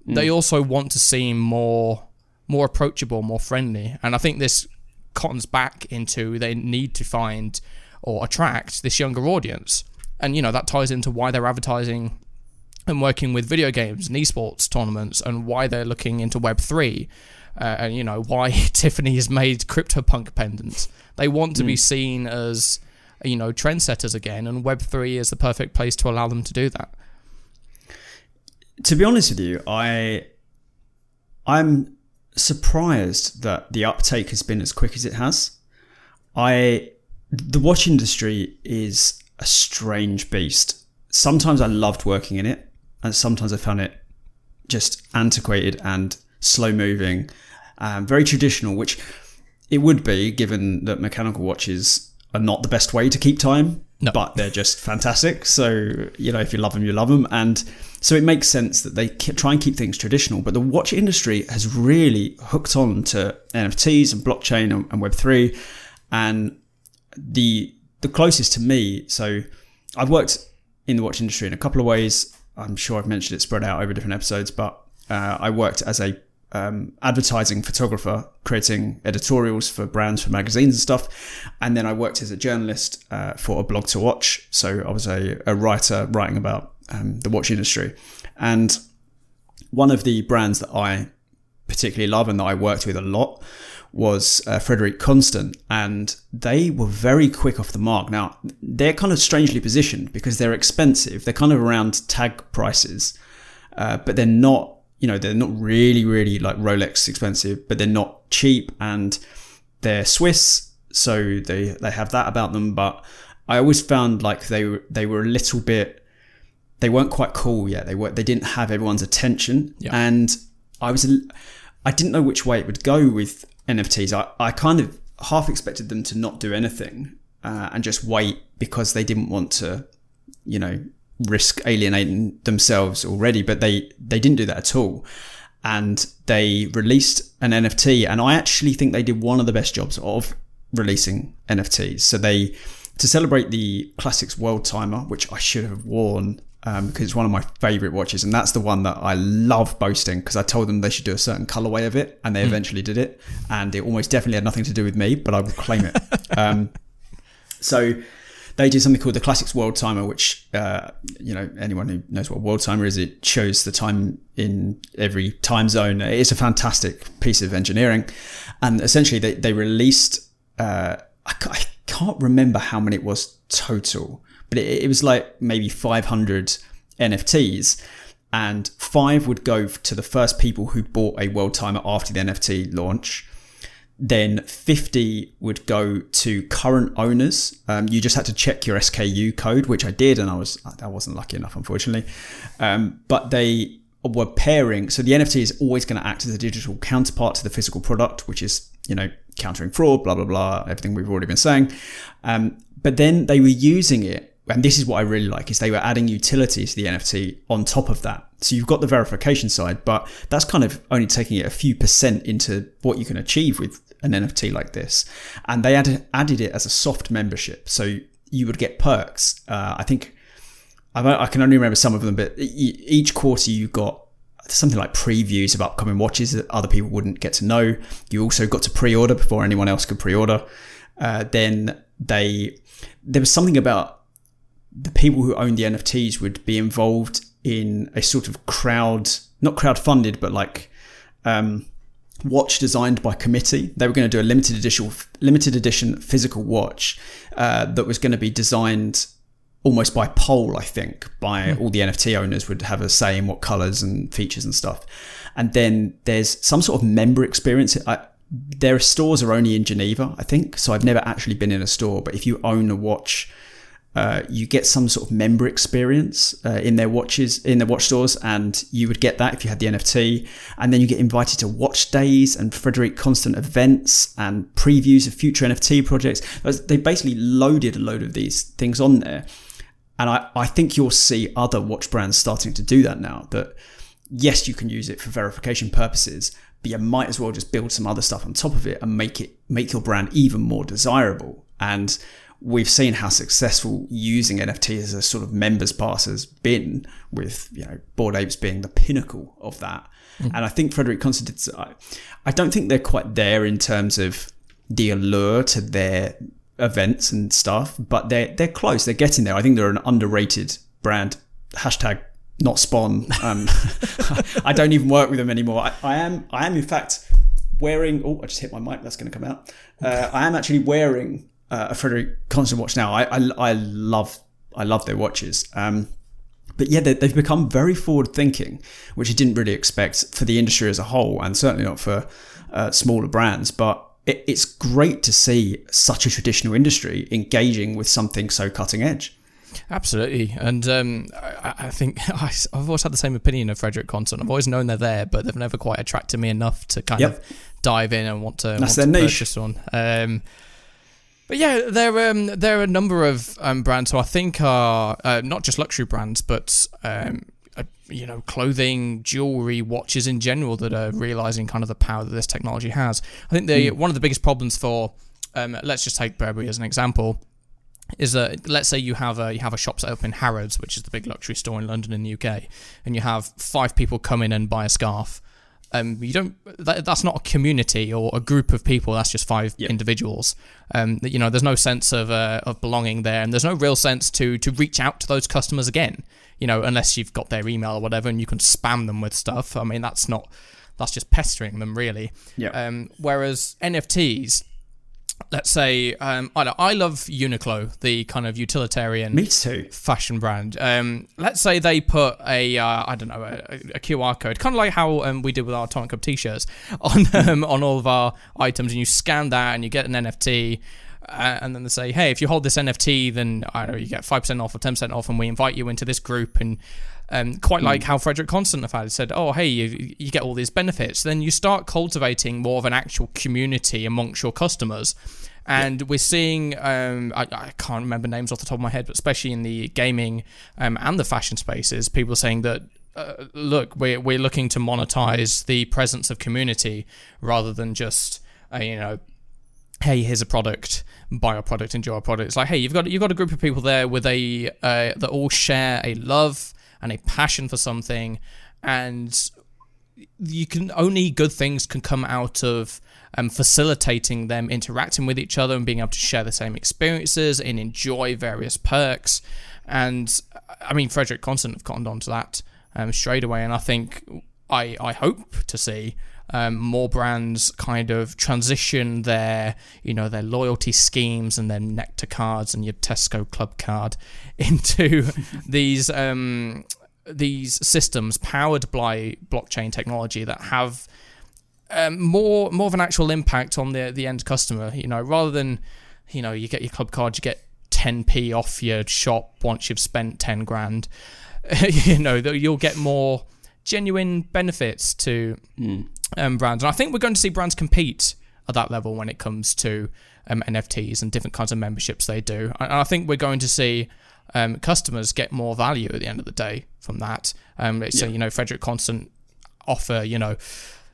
Mm. They also want to seem more more approachable, more friendly, and I think this cottons back into they need to find or attract this younger audience. And you know that ties into why they're advertising and working with video games and esports tournaments and why they're looking into Web three. Uh, and you know why Tiffany has made CryptoPunk pendants. They want to mm. be seen as you know trendsetters again, and Web three is the perfect place to allow them to do that. To be honest with you, I I'm surprised that the uptake has been as quick as it has. I the watch industry is a strange beast. Sometimes I loved working in it, and sometimes I found it just antiquated and slow moving, um, very traditional, which it would be given that mechanical watches are not the best way to keep time, no. but they're just fantastic. So, you know, if you love them, you love them. And so it makes sense that they try and keep things traditional. But the watch industry has really hooked on to NFTs and blockchain and, and Web3. And the the closest to me, so I've worked in the watch industry in a couple of ways. I'm sure I've mentioned it spread out over different episodes, but uh, I worked as a um, advertising photographer, creating editorials for brands, for magazines and stuff. And then I worked as a journalist uh, for aBlogtoWatch. So I was a, a writer writing about um, the watch industry. And one of the brands that I particularly love and that I worked with a lot was uh, Frederique Constant, and they were very quick off the mark. Now, they're kind of strangely positioned because they're expensive. They're kind of around tag prices, uh, but they're not, you know, they're not really, really like Rolex expensive, but they're not cheap and they're Swiss, so they, they have that about them. But I always found like they were, they were a little bit, they weren't quite cool yet. They were, they didn't have everyone's attention. Yeah. And I was, I didn't know which way it would go with NFTs, I, I kind of half expected them to not do anything uh, and just wait because they didn't want to, you know, risk alienating themselves already. But they they didn't do that at all, and they released an NFT. And I actually think they did one of the best jobs of releasing NFTs. So they to celebrate the Classics World Timer, which I should have worn um, because it's one of my favorite watches, and that's the one that I love boasting because I told them they should do a certain colorway of it, and they mm. eventually did it, and it almost definitely had nothing to do with me, but I would claim it. um, so they did something called the Classics World Timer, which uh, you know anyone who knows what World Timer is, it shows the time in every time zone. It's a fantastic piece of engineering, and essentially they they released. Uh, I, I can't remember how many it was total but it, it was like maybe 500 NFTs and five would go to the first people who bought a world timer after the NFT launch. Then 50 would go to current owners. Um, you just had to check your SKU code, which I did, and I was I wasn't lucky enough, unfortunately. Um, but they were pairing. So the NFT is always going to act as a digital counterpart to the physical product, which is you know countering fraud, blah blah blah, everything we've already been saying. Um, but then they were using it and this is what I really like is they were adding utility to the NFT on top of that. So you've got the verification side, but that's kind of only taking it a few percent into what you can achieve with an NFT like this. And they added added it as a soft membership, so you would get perks. Uh, I think I, can only remember some of them, but each quarter you got something like previews of upcoming watches that other people wouldn't get to know. You also got to pre-order before anyone else could pre-order. Uh, then they there was something about the people who own the NFTs would be involved in a sort of crowd, not crowd funded, but like um, watch designed by committee. They were going to do a limited edition, limited edition physical watch uh, that was going to be designed almost by poll. I think by mm. all the NFT owners would have a say in what colors and features and stuff. And then there's some sort of member experience. I, their stores are only in Geneva, I think. So I've never actually been in a store. But if you own a watch uh, you get some sort of member experience uh, in their watches in their watch stores, and you would get that if you had the NFT. And then you get invited to watch days and Frederique Constant events and previews of future NFT projects. They basically loaded a load of these things on there, and I, I think you'll see other watch brands starting to do that now. That yes, you can use it for verification purposes, but you might as well just build some other stuff on top of it and make it make your brand even more desirable. And we've seen how successful using NFT as a sort of members pass has been, with you know Bored Apes being the pinnacle of that. Mm-hmm. And I think Frederique Constant, I, I don't think they're quite there in terms of the allure to their events and stuff, but they're they're close. They're getting there. I think they're an underrated brand. Hashtag not spawn. Um, I don't even work with them anymore. I, I, am I am in fact wearing. Oh, I just hit my mic. That's going to come out. Uh, I am actually wearing uh, a Frederique Constant watch now. I, I, I love I love their watches. Um, but yeah, they, have become very forward thinking, which I didn't really expect for the industry as a whole, and certainly not for uh, smaller brands. But it, it's great to see such a traditional industry engaging with something so cutting edge. Absolutely, and um, I, I, think I, have always had the same opinion of Frederique Constant. I've always known they're there, but they've never quite attracted me enough to kind yep. of dive in and want to, That's want their to niche. purchase one. Um, but yeah, there um, there are a number of um, brands who I think are uh, not just luxury brands, but um, uh, you know, clothing, jewelry, watches in general that are realizing kind of the power that this technology has. I think the mm. one of the biggest problems for um, let's just take Burberry as an example is that let's say you have a you have a shop set up in Harrods, which is the big luxury store in London in the UK, and you have five people come in and buy a scarf um, you don't. That, that's not a community or a group of people. That's just five individuals. Um, you know, there's no sense of uh, of belonging there, and there's no real sense to to reach out to those customers again. You know, unless you've got their email or whatever, and you can spam them with stuff. I mean, that's not. That's just pestering them, really. Yeah. Um, whereas NFTs, let's say um, I, I love Uniqlo, the kind of utilitarian Me too. fashion brand. Um, let's say they put a uh, I don't know a, a, QR code, kind of like how um, we did with our Atomic Cup t-shirts on um, on all of our items, and you scan that and you get an NFT. Uh, and then they say, hey, if you hold this NFT, then I don't know, you get five percent off or ten percent off, and we invite you into this group. And um, quite mm. like how Frederique Constant have had said, oh, hey, you, you get all these benefits. Then you start cultivating more of an actual community amongst your customers. And yeah. we're seeing, um, I, I, can't remember names off the top of my head, but especially in the gaming um, and the fashion spaces, people are saying that uh, look, we're, we're looking to monetize the presence of community rather than just, uh, you know, hey, here's a product, buy our product, enjoy our product. It's like, hey, you've got you've got a group of people there with a uh, that all share a love and a passion for something, and you can only good things can come out of um, facilitating them interacting with each other and being able to share the same experiences and enjoy various perks. And I mean, Frederique Constant have cottoned on to that um, straight away, and I think I I hope to see um, more brands kind of transition their, you know, their loyalty schemes and their Nectar cards and your Tesco Club card into these um, these systems powered by blockchain technology that have um, more more of an actual impact on the the end customer. You know, rather than you know you get your club card, you get 10p off your shop once you've spent 10 grand. you know, that you'll get more genuine benefits to mm. Um, brands. And I think we're going to see brands compete at that level when it comes to um, NFTs and different kinds of memberships they do. And I think we're going to see um, customers get more value at the end of the day from that. Um, so, yeah. you know, Frederique Constant offer, you know,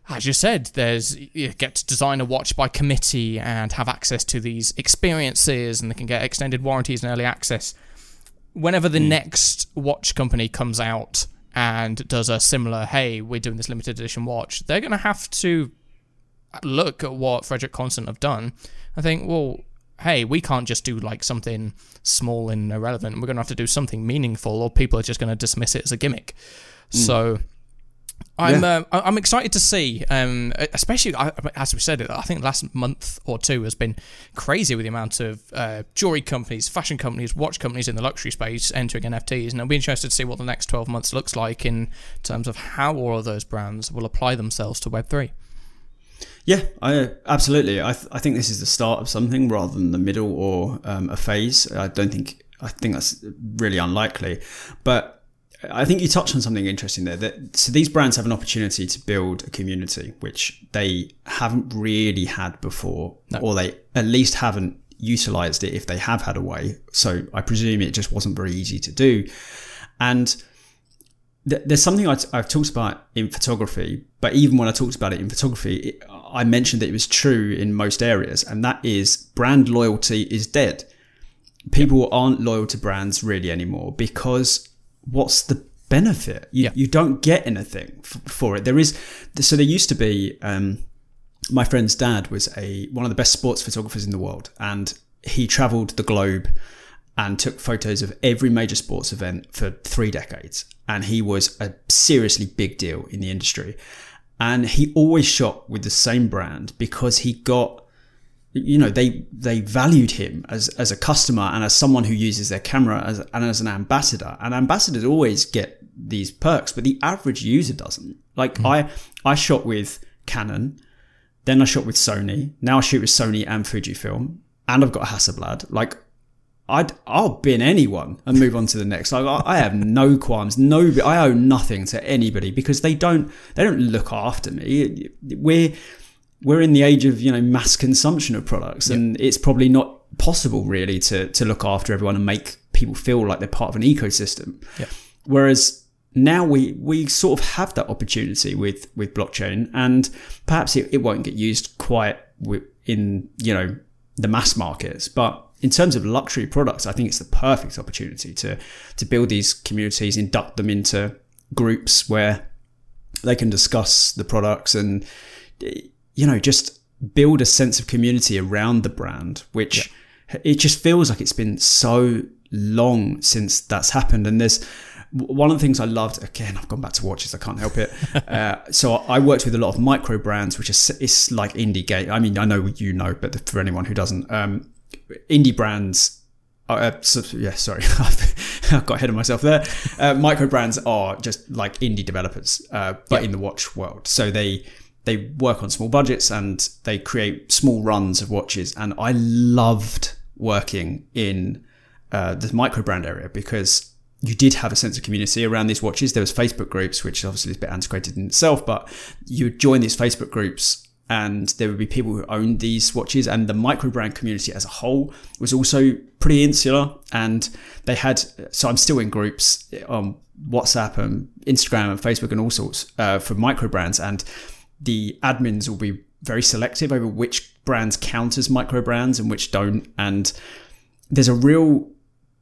as you said, there's you get to design a watch by committee and have access to these experiences, and they can get extended warranties and early access. Whenever the mm. next watch company comes out and does a similar, hey, we're doing this limited edition watch, they're going to have to look at what Frederique Constant have done. I think, well, hey, we can't just do like something small and irrelevant. We're going to have to do something meaningful, or people are just going to dismiss it as a gimmick. Mm. So I'm yeah. uh, I'm excited to see, um, especially as we said, I think the last month or two has been crazy with the amount of uh, jewelry companies, fashion companies, watch companies in the luxury space entering NFTs, and I'll be interested to see what the next 12 months looks like in terms of how all of those brands will apply themselves to Web three. Yeah, I absolutely. I, th- I think this is the start of something rather than the middle or um, a phase. I don't think I think that's really unlikely. But I think you touched on something interesting there. That so these brands have an opportunity to build a community which they haven't really had before, No. or they at least haven't utilized it if they have had a way. So I presume it just wasn't very easy to do. And th- there's something I t- I've talked about in photography, but even when I talked about it in photography, it, I mentioned that it was true in most areas, and that is brand loyalty is dead. People aren't loyal to brands really anymore because what's the benefit? You, Yeah. you don't get anything f- for it. There is so there used to be. Um, my friend's dad was a one of the best sports photographers in the world, and he travelled the globe and took photos of every major sports event for three decades. And he was a seriously big deal in the industry. And he always shot with the same brand because he got, you know, they they valued him as as a customer and as someone who uses their camera as and as an ambassador. And ambassadors always get these perks, but the average user doesn't. Like hmm. I I shot with Canon, then I shot with Sony. Now I shoot with Sony and Fujifilm, and I've got Hasselblad. Like, I'd I'll bin anyone and move on to the next. Like, I, I have no qualms. No, I owe nothing to anybody because they don't they don't look after me. We're we're in the age of you know mass consumption of products, and it's probably not possible really to to look after everyone and make people feel like they're part of an ecosystem. Yeah. Whereas now we we sort of have that opportunity with with blockchain, and perhaps it, it won't get used quite in you know the mass markets, but in terms of luxury products, I think it's the perfect opportunity to to build these communities, induct them into groups where they can discuss the products and you know just build a sense of community around the brand, which it just feels like it's been so long since that's happened. And there's one of the things I loved. Again, I've gone back to watches. I can't help it. uh, so I worked with a lot of micro brands, which is it's like indie game. I mean, I know you know, but for anyone who doesn't, um, indie brands. Uh, so, yeah, sorry, I've got ahead of myself there. Uh, micro brands are just like indie developers, uh, but Yeah. in the watch world. So they they work on small budgets and they create small runs of watches. And I loved working in uh, the micro brand area because you did have a sense of community around these watches. There was Facebook groups, which obviously is a bit antiquated in itself, but you would join these Facebook groups and there would be people who owned these watches and the micro brand community as a whole was also pretty insular and they had so i'm still in groups on whatsapp and instagram and facebook and all sorts uh, for micro brands and the admins will be very selective over which brands count as micro brands and which don't. And there's a real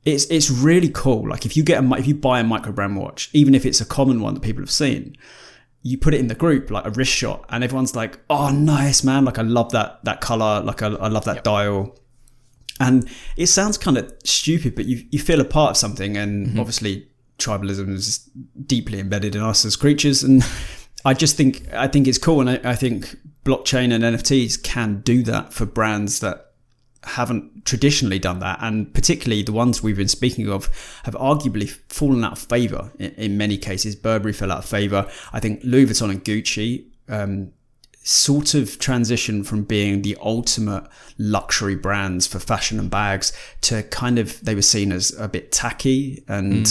it's it's really cool. Like if you get a if you buy a micro brand watch even if it's a common one that people have seen you put it in the group like a wrist shot and everyone's like oh nice man. Like i love that that color. Like i, I love that dial. And it sounds kind of stupid but you, you feel a part of something and mm-hmm. obviously tribalism is deeply embedded in us as creatures and i just think i think it's cool and I, I think blockchain and nfts can do that for brands that haven't traditionally done that, and particularly the ones we've been speaking of have arguably fallen out of favor in, in many cases. Burberry fell out of favor. I think Louis Vuitton and Gucci um, sort of transitioned from being the ultimate luxury brands for fashion and bags to kind of they were seen as a bit tacky and.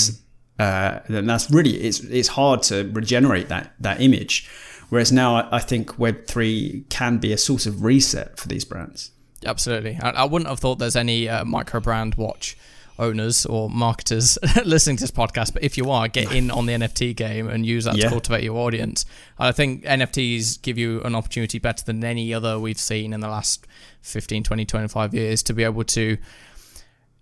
Uh, and that's really it's it's hard to regenerate that that image, whereas now I, I think Web three can be a source of reset for these brands. Absolutely. I, I wouldn't have thought there's any uh, micro brand watch owners or marketers listening to this podcast, but if you are, get in on the NFT game and use that Yeah. to cultivate your audience. I think NFTs give you an opportunity better than any other we've seen in the last 15, 20, 25 years to be able to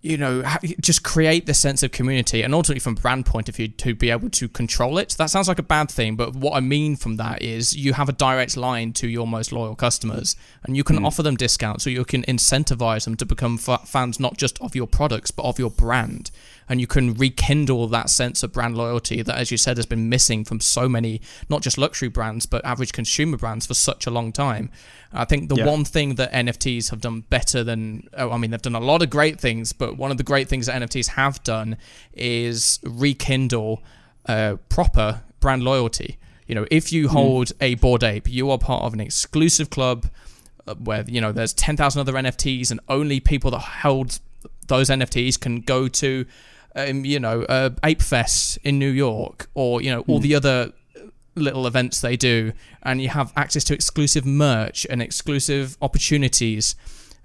you know, just create this sense of community and ultimately from brand point of view to be able to control it. That sounds like a bad thing, but what I mean from that is you have a direct line to your most loyal customers and you can hmm. offer them discounts or you can incentivize them to become fa- fans not just of your products but of your brand. And you can rekindle that sense of brand loyalty that, as you said, has been missing from so many, not just luxury brands, but average consumer brands for such a long time. I think the Yeah. one thing that NFTs have done better than, oh, I mean, they've done a lot of great things, but one of the great things that NFTs have done is rekindle uh, proper brand loyalty. You know, if you hold a Bored Ape, you are part of an exclusive club uh, where you know there's 10,000 other NFTs and only people that hold those NFTs can go to, um, you know, uh, Ape Fest in New York, or you know, all the other little events they do, and you have access to exclusive merch and exclusive opportunities.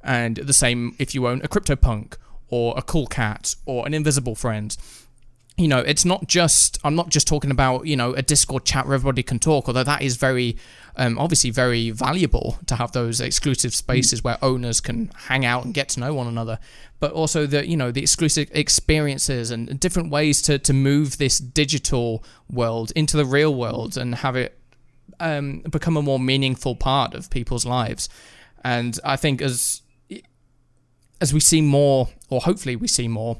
And the same if you own a CryptoPunk or a Cool Cat or an Invisible Friend you know, it's not just, I'm not just talking about, you know, a Discord chat where everybody can talk, although that is very, um, obviously very valuable to have those exclusive spaces where owners can hang out and get to know one another. But also the, you know, the exclusive experiences and different ways to, to move this digital world into the real world and have it um, become a more meaningful part of people's lives. And I think as, as we see more, or hopefully we see more,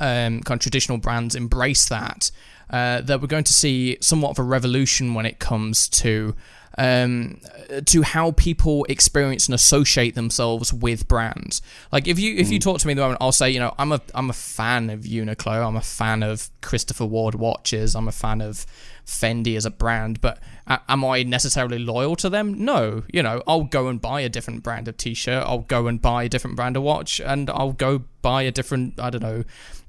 um, kind of traditional brands embrace that, uh, that we're going to see somewhat of a revolution when it comes to um, to how people experience and associate themselves with brands. Like if you if you talk to me at the moment, I'll say you know I'm a I'm a fan of Uniqlo, I'm a fan of Christopher Ward watches, I'm a fan of Fendi as a brand, but am I necessarily loyal to them? No. You know, I'll go and buy a different brand of t-shirt, I'll go and buy a different brand of watch, and I'll go buy a different I don't know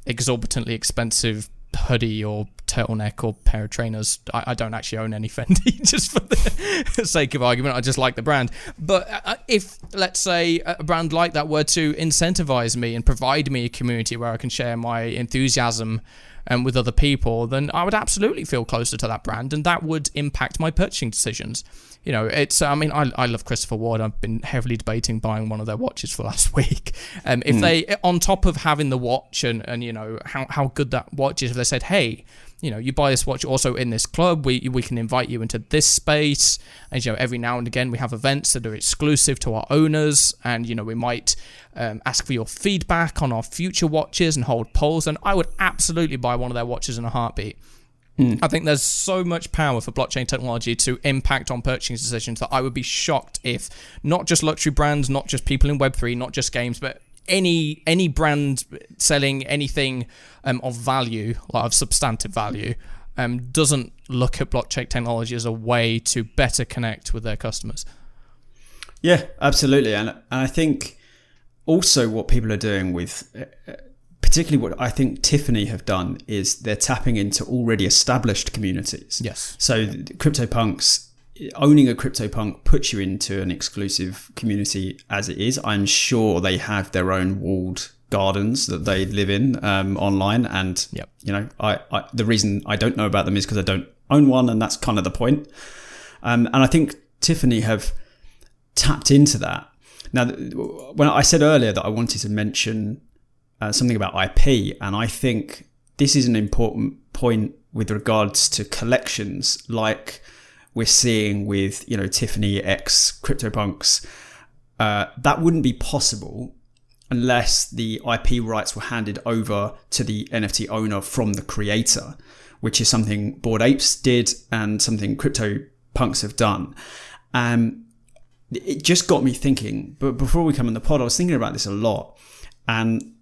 exorbitantly expensive hoodie or turtleneck or pair of trainers. I, I, don't actually own any Fendi, just for the sake of argument. I just like the brand. But uh, if, let's say, a brand like that were to incentivize me and provide me a community where I can share my enthusiasm um, with other people, then I would absolutely feel closer to that brand, and that would impact my purchasing decisions you know, it's. I mean, I, I love Christopher Ward. I've been heavily debating buying one of their watches for last week. Um, if mm. they, on top of having the watch and and you know how how good that watch is, if they said, hey, you know, you buy this watch also in this club, we we can invite you into this space, and you know, every now and again we have events that are exclusive to our owners, and you know, we might um, ask for your feedback on our future watches and hold polls, and I would absolutely buy one of their watches in a heartbeat. Mm. I think there's so much power for blockchain technology to impact on purchasing decisions that I would be shocked if not just luxury brands, not just people in Web3, not just games, but any any brand selling anything um, of value, like of substantive value, um, doesn't look at blockchain technology as a way to better connect with their customers. Yeah, absolutely, and and I think also what people are doing with uh, particularly what I think Tiffany have done is they're tapping into already established communities. Yes. So CryptoPunks owning a CryptoPunk puts you into an exclusive community as it is. I'm sure they have their own walled gardens that they live in um, online, and yep. you know, I, I, the reason I don't know about them is because I don't own one, and that's kind of the point. Um, and I think Tiffany have tapped into that. Now, when I said earlier that I wanted to mention uh, something about IP, and I think this is an important point with regards to collections, like we're seeing with you know Tiffany X CryptoPunks. Uh, that wouldn't be possible unless the IP rights were handed over to the NFT owner from the creator, which is something Bored Apes did and something CryptoPunks have done. Um, it just got me thinking. But before we come on the pod, I was thinking about this a lot, and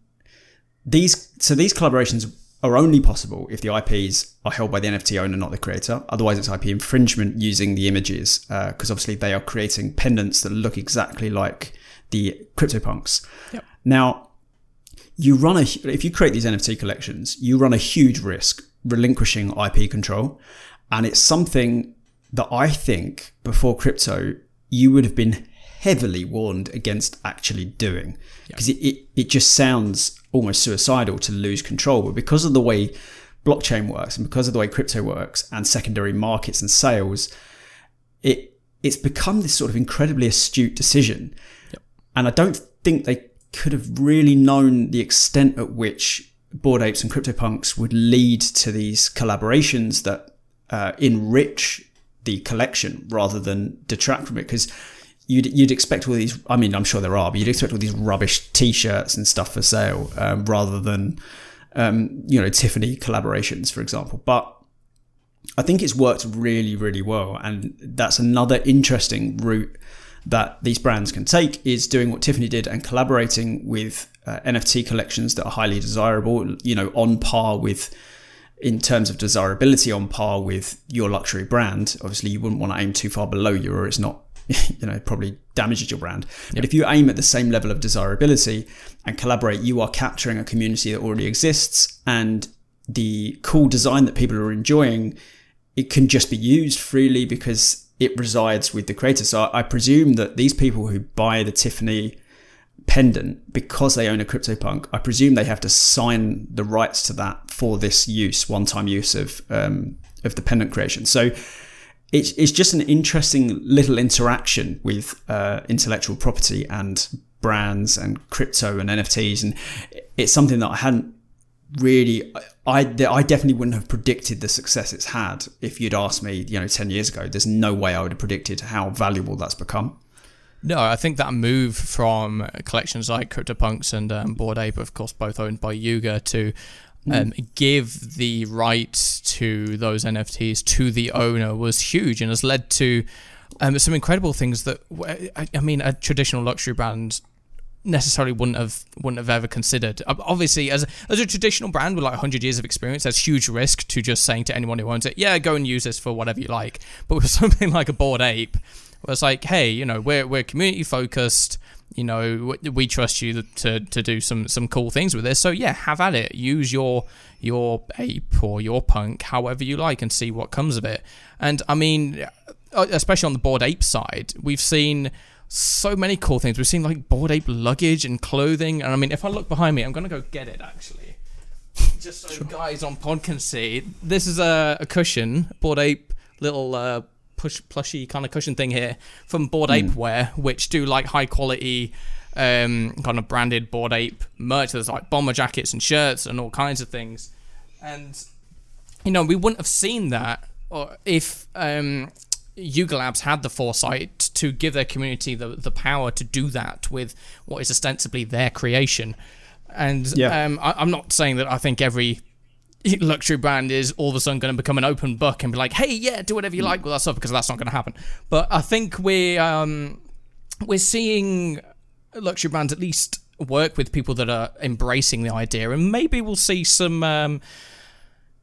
these so these collaborations are only possible if the IPs are held by the NFT owner, not the creator. Otherwise, it's IP infringement using the images because uh, obviously they are creating pendants that look exactly like the CryptoPunks. Yep. Now, you run a if you create these NFT collections, you run a huge risk relinquishing IP control, and it's something that I think before crypto you would have been heavily warned against actually doing because it, it, it just sounds almost suicidal to lose control. But because of the way blockchain works and because of the way crypto works and secondary markets and sales, it it's become this sort of incredibly astute decision. Yep. And I don't think they could have really known the extent at which Bored Apes and CryptoPunks would lead to these collaborations that uh, enrich the collection rather than detract from it. Because you'd you'd expect all these. I mean, I'm sure there are, but you'd expect all these rubbish T-shirts and stuff for sale um, rather than um, you know Tiffany collaborations, for example. But I think it's worked really, really well, and that's another interesting route that these brands can take is doing what Tiffany did and collaborating with uh, NFT collections that are highly desirable. You know, on par with in terms of desirability on par with your luxury brand. Obviously, you wouldn't want to aim too far below you, or it's not you know probably damages your brand. But if you aim at the same level of desirability and collaborate, you are capturing a community that already exists and the cool design that people are enjoying. It can just be used freely because it resides with the creator. So I presume that these people who buy the Tiffany pendant because they own a CryptoPunk, I presume they have to sign the rights to that for this use, one-time use of um, of the pendant creation. So it's it's just an interesting little interaction with uh, intellectual property and brands and crypto and NFTs, and it's something that I hadn't really. I I definitely wouldn't have predicted the success it's had if you'd asked me, you know, ten years ago. There's no way I would have predicted how valuable that's become. No, I think that move from collections like CryptoPunks and um, Bored Ape, of course, both owned by Yuga, to um, mm. give the rights to those NFTs to the owner was huge and has led to um, some incredible things that I mean a traditional luxury brand necessarily wouldn't have wouldn't have ever considered. Obviously, as as a traditional brand with like 100 years of experience, there's huge risk to just saying to anyone who owns it, yeah, go and use this for whatever you like. But with something like a Bored Ape, it's like, hey, you know, we're we're community focused you know we trust you to, to do some some cool things with this. So yeah have at it. Use your your ape or your punk however you like and see what comes of it. And i mean uh, especially on the Bored Ape side we've seen so many cool things. We've seen like Bored Ape luggage and clothing. And i mean if i look behind me i'm gonna go get it actually. Just so sure. guys on pod can see this is a, a cushion Bored Ape little uh, push plushy kind of cushion thing here from Bored Ape mm. Wear, which do like high quality um, kind of branded Bored Ape merch. There's like bomber jackets and shirts and all kinds of things. And you know, we wouldn't have seen that if um, Yuga Labs had the foresight to give their community the, the power to do that with what is ostensibly their creation. And yeah. um, I, I'm not saying that I think every luxury brand is all of a sudden going to become an open book and be like, hey, yeah, do whatever you like with our stuff because that's not going to happen. But I think we're um, we're seeing luxury brands at least work with people that are embracing the idea, and maybe we'll see some. Um,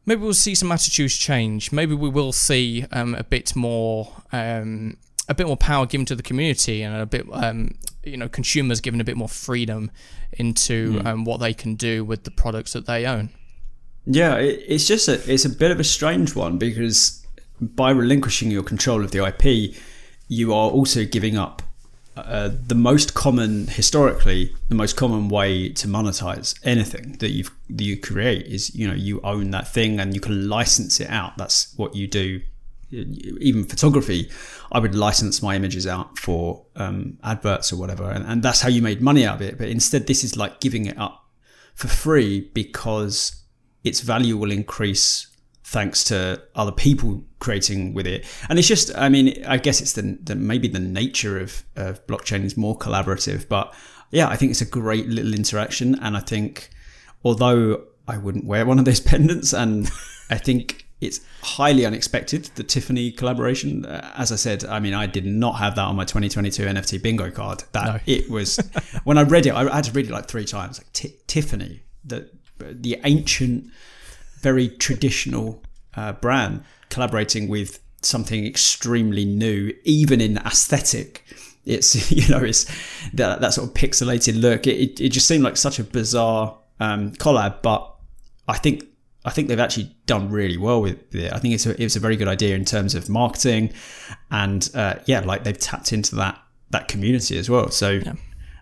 maybe we'll see some attitudes change. Maybe we will see um, a bit more, um, a bit more power given to the community, and a bit, um, you know, consumers given a bit more freedom into mm. what they can do with the products that they own. Yeah, it, it's just a it's a bit of a strange one because by relinquishing your control of the IP, you are also giving up uh, the most common historically the most common way to monetize anything that you that you create is you know you own that thing and you can license it out. That's what you do. Even photography i would license my images out for um, adverts or whatever and, and that's how you made money out of it. But instead this is like giving it up for free because its value will increase thanks to other people creating with it. And it's just, I mean, I guess it's the, the maybe the nature of, of blockchain is more collaborative, but yeah, I think it's a great little interaction. And I think, although I wouldn't wear one of those pendants, and I think it's highly unexpected the Tiffany collaboration. As I said, I mean, I did not have that on my 2022 NFT bingo card. That no. it was when I read it, I had to read it like three times. Like Tiffany, the the ancient, very traditional uh, brand collaborating with something extremely new, even in aesthetic. It's you know it's that that sort of pixelated look. It, it, it just seemed like such a bizarre um, collab, but I think I think they've actually done really well with it. I think it's a, it's a very good idea in terms of marketing, and uh, yeah, like they've tapped into that that community as well. So yeah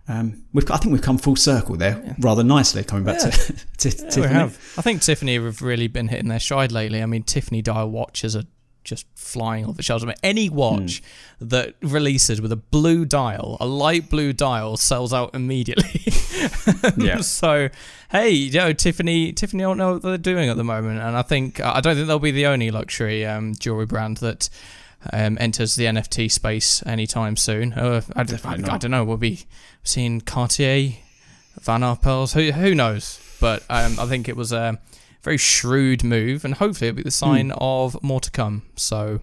um, we've, I think we've come full circle there yeah. rather nicely coming back yeah. to, to yeah, Tiffany. have. I think Tiffany have really been hitting their stride lately. I mean, Tiffany dial watches are just flying off the shelves. I mean, any watch mm. that releases with a blue dial, a light blue dial, sells out immediately. yeah. So, hey, you know, Tiffany, Tiffany don't know what they're doing at the moment, and I think I don't think they'll be the only luxury um, jewelry brand that um, enters the NFT space anytime soon. Uh, I, I, I, don't know. We'll be seeing Cartier, Van Arpels. Who who knows? But um, I think it was a very shrewd move, and hopefully it'll be the sign mm. of more to come. So,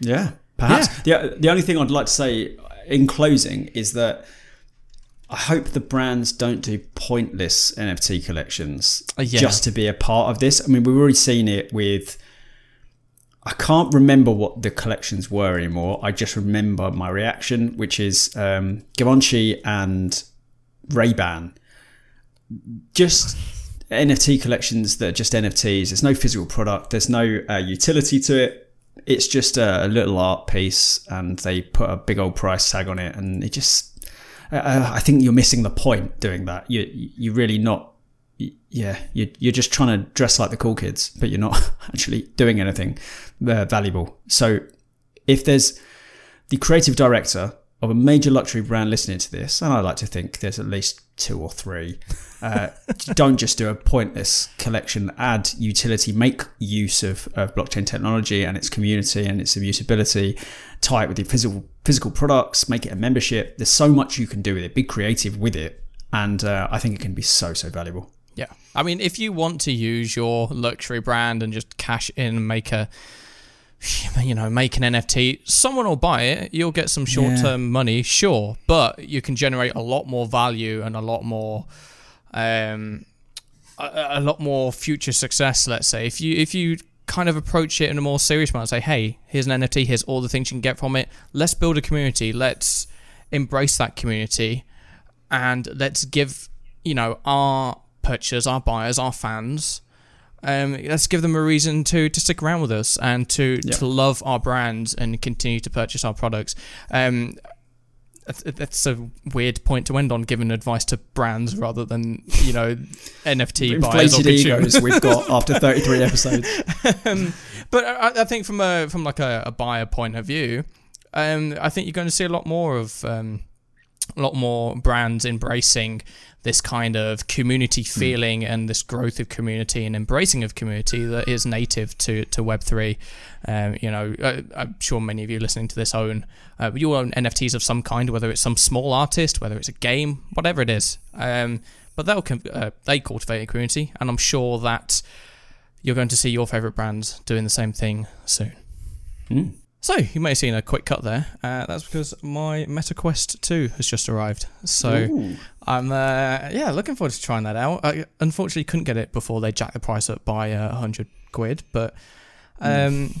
yeah, perhaps. Yeah. The the only thing I'd like to say in closing is that. I hope the brands don't do pointless NFT collections uh, yeah. just to be a part of this. I mean, we've already seen it with I can't remember what the collections were anymore. I just remember my reaction, which is um, Givenchy and Ray Ban. Just NFT collections that are just NFTs. There's no physical product. There's no uh, utility to it. It's just a, a, little art piece, and they put a big old price tag on it, and it just. Uh, I think you're missing the point doing that. You you're really not yeah, you're just trying to dress like the cool kids, but you're not actually doing anything uh, valuable. So if there's the creative director of a major luxury brand listening to this, and I like to think there's at least two or three, uh, don't just do a pointless collection. Add utility, make use of, of blockchain technology and its community and its immutability. Tie it with your physical physical products. Make it a membership. There's so much you can do with it. Be creative with it, and uh, I think it can be so so valuable. Yeah. I mean, if you want to use your luxury brand and just cash in and make a, you know, make an NFT, someone will buy it. You'll get some short term yeah. money, sure, but you can generate a lot more value and a lot more, um, a, a lot more future success. Let's say if you if you kind of approach it in a more serious manner, and say, hey, here's an NFT, here's all the things you can get from it. Let's build a community. Let's embrace that community, and let's give you know our purchasers, our buyers, our fans. Um, let's give them a reason to, to stick around with us and to, yeah. to love our brands and continue to purchase our products. Um, that's a weird point to end on, giving advice to brands rather than you know NFT buyers or egos we've got after 33 episodes. um, but I, I, think from a from like a, a buyer point of view, um, I think you're going to see a lot more of um, a lot more brands embracing this kind of community hmm. feeling mm. and this growth of community and embracing of community that is native to, to Web3. Um, you know, uh, I'm sure many of you listening to this own, uh, you own NFTs of some kind, whether it's some small artist, whether it's a game, whatever it is. Um, but they'll, uh, they cultivate a community, and I'm sure that you're going to see your favorite brands doing the same thing soon. Mm. So, you may have seen a quick cut there. Uh, that's because my MetaQuest 2 has just arrived. So, Ooh. I'm, uh, yeah, looking forward to trying that out. I unfortunately couldn't get it before they jacked the price up by uh, 100 quid, but um, mm.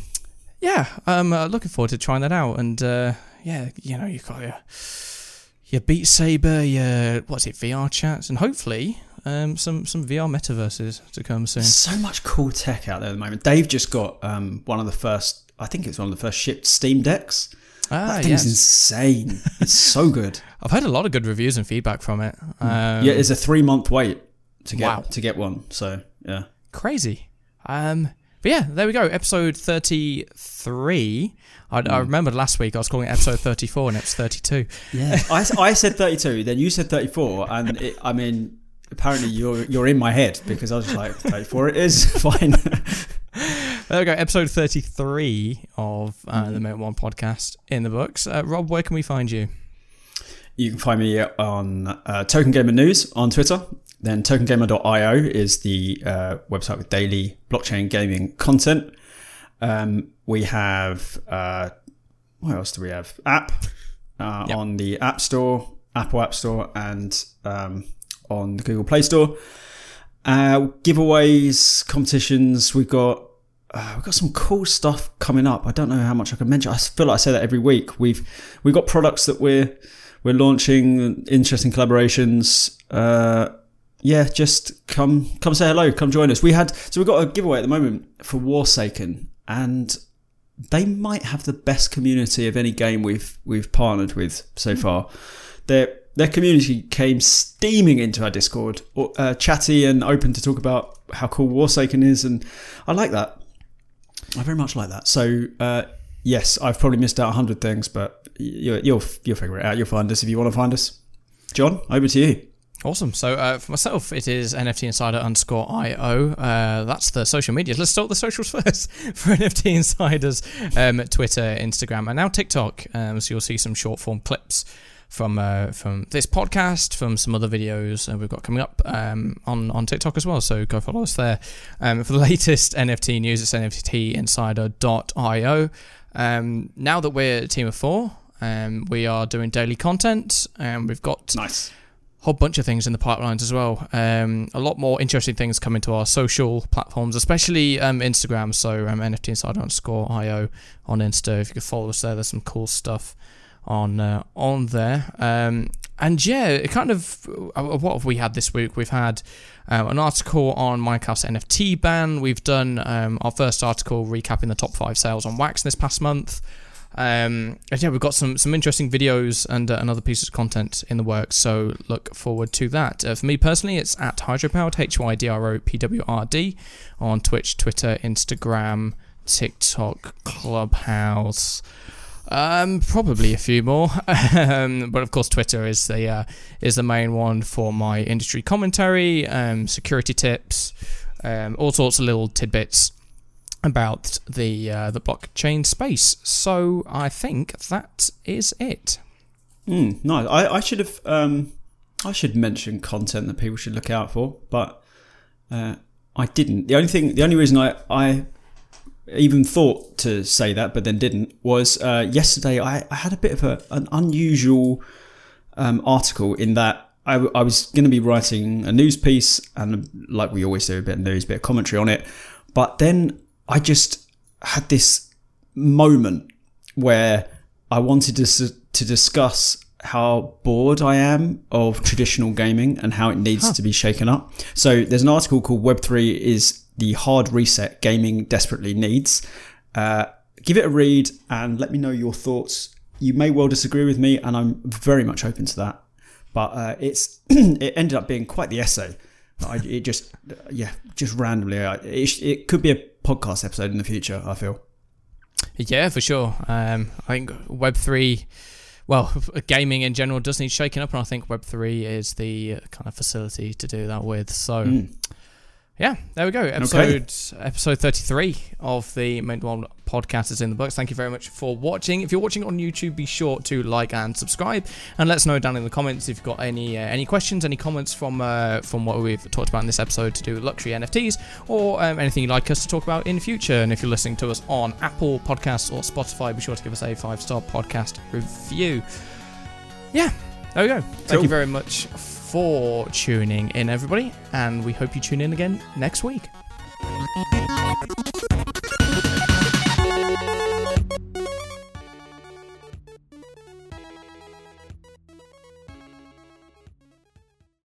yeah, I'm uh, looking forward to trying that out. And uh, yeah, you know, you've got your, your Beat Saber, your, what's it, VR chats, and hopefully um, some some VR metaverses to come soon. So much cool tech out there at the moment. Dave just got um, one of the first I think it was one of the first shipped Steam decks. Ah, that thing's yes. insane. it's so good. I've heard a lot of good reviews and feedback from it. Hmm. Um, yeah, it's a three month wait to get wow. to get one. So yeah, crazy. Um, but yeah, there we go. Episode thirty three. I, mm. I remember last week I was calling it episode thirty four and it's thirty two. Yeah, I, I said thirty two, then you said thirty four, and it, I mean apparently you're you're in my head because I was like 34 it is fine there we go, episode 33 of uh, the Mint One podcast in the books. Uh, Rob, where can we find you? You can find me on uh, Token Gamer News on Twitter. Then tokengamer.io is the uh, website with daily blockchain gaming content. Um, we have, uh, what else do we have? App uh, yep. on the App Store, Apple App Store, and um, on the Google Play Store. Uh, giveaways, competitions. We've got uh, we've got some cool stuff coming up. I don't know how much I can mention. I feel like I say that every week. We've we've got products that we're we're launching, interesting collaborations. Uh, yeah, just come come say hello, come join us. We had so we've got a giveaway at the moment for Warsaken, and they might have the best community of any game we've we've partnered with so far. Their their community came steaming into our Discord, uh, chatty and open to talk about how cool Warsaken is, and I like that. I very much like that. So uh, yes, I've probably missed out a hundred things, but you, you'll you'll figure it out. You'll find us if you want to find us. John, over to you. Awesome. So uh, for myself, it is NFT Insider underscore IO. Uh, that's the social media. Let's start the socials first for NFT Insiders um, Twitter, Instagram, and now TikTok. Um, so you'll see some short form clips from uh, from this podcast, from some other videos uh, we've got coming up um, on on TikTok as well. So go follow us there. Um, for the latest NFT news, it's NFTinsider.io. Um, now that we're a team of four, um, we are doing daily content, and we've got nice whole bunch of things in the pipelines as well. Um, a lot more interesting things coming to our social platforms, especially um, Instagram. So um, NFT Insider underscore IO on Insta. If you could follow us there, there's some cool stuff on uh, on there. Um, and yeah, it kind of uh, what have we had this week? We've had um, an article on Minecraft's NFT ban. We've done um, our first article recapping the top five sales on Wax this past month. Um, and yeah, we've got some some interesting videos and, uh, and other pieces of content in the works, so look forward to that. Uh, for me personally, it's at Hydropowered, H Y D R O P W R D, on Twitch, Twitter, Instagram, TikTok, Clubhouse. Um, probably a few more, um, but of course Twitter is the uh, is the main one for my industry commentary, um, security tips, um, all sorts of little tidbits about the uh, the blockchain space. So I think that is it. Mm, nice. I, I should have um, I should mention content that people should look out for, but uh, I didn't. The only thing, the only reason I I even thought to say that, but then didn't, was uh, yesterday I, I had a bit of a, an unusual um, article in that I, I was going to be writing a news piece, and like we always do, a bit of news, a bit of commentary on it. But then I just had this moment where I wanted to to discuss how bored I am of traditional gaming and how it needs huh. to be shaken up. So there's an article called Web3 is the hard reset gaming desperately needs. Uh, give it a read and let me know your thoughts. You may well disagree with me, and I'm very much open to that. But uh, it's it ended up being quite the essay. I, it just yeah, just randomly. It, it could be a podcast episode in the future. I feel. Yeah, for sure. Um, I think Web three, well, gaming in general does need shaking up, and I think Web three is the kind of facility to do that with. So. Mm yeah, there we go. Episode okay. episode thirty three of the Mint One podcast is in the books. Thank you very much for watching. If you're watching on YouTube, be sure to like and subscribe, and let us know down in the comments if you've got any uh, any questions, any comments from uh, from what we've talked about in this episode to do with luxury NFTs, or um, anything you'd like us to talk about in future. And if you're listening to us on Apple Podcasts or Spotify, be sure to give us a five star podcast review. Yeah, there we go. Thank cool. you very much for tuning in, everybody, and we hope you tune in again next week.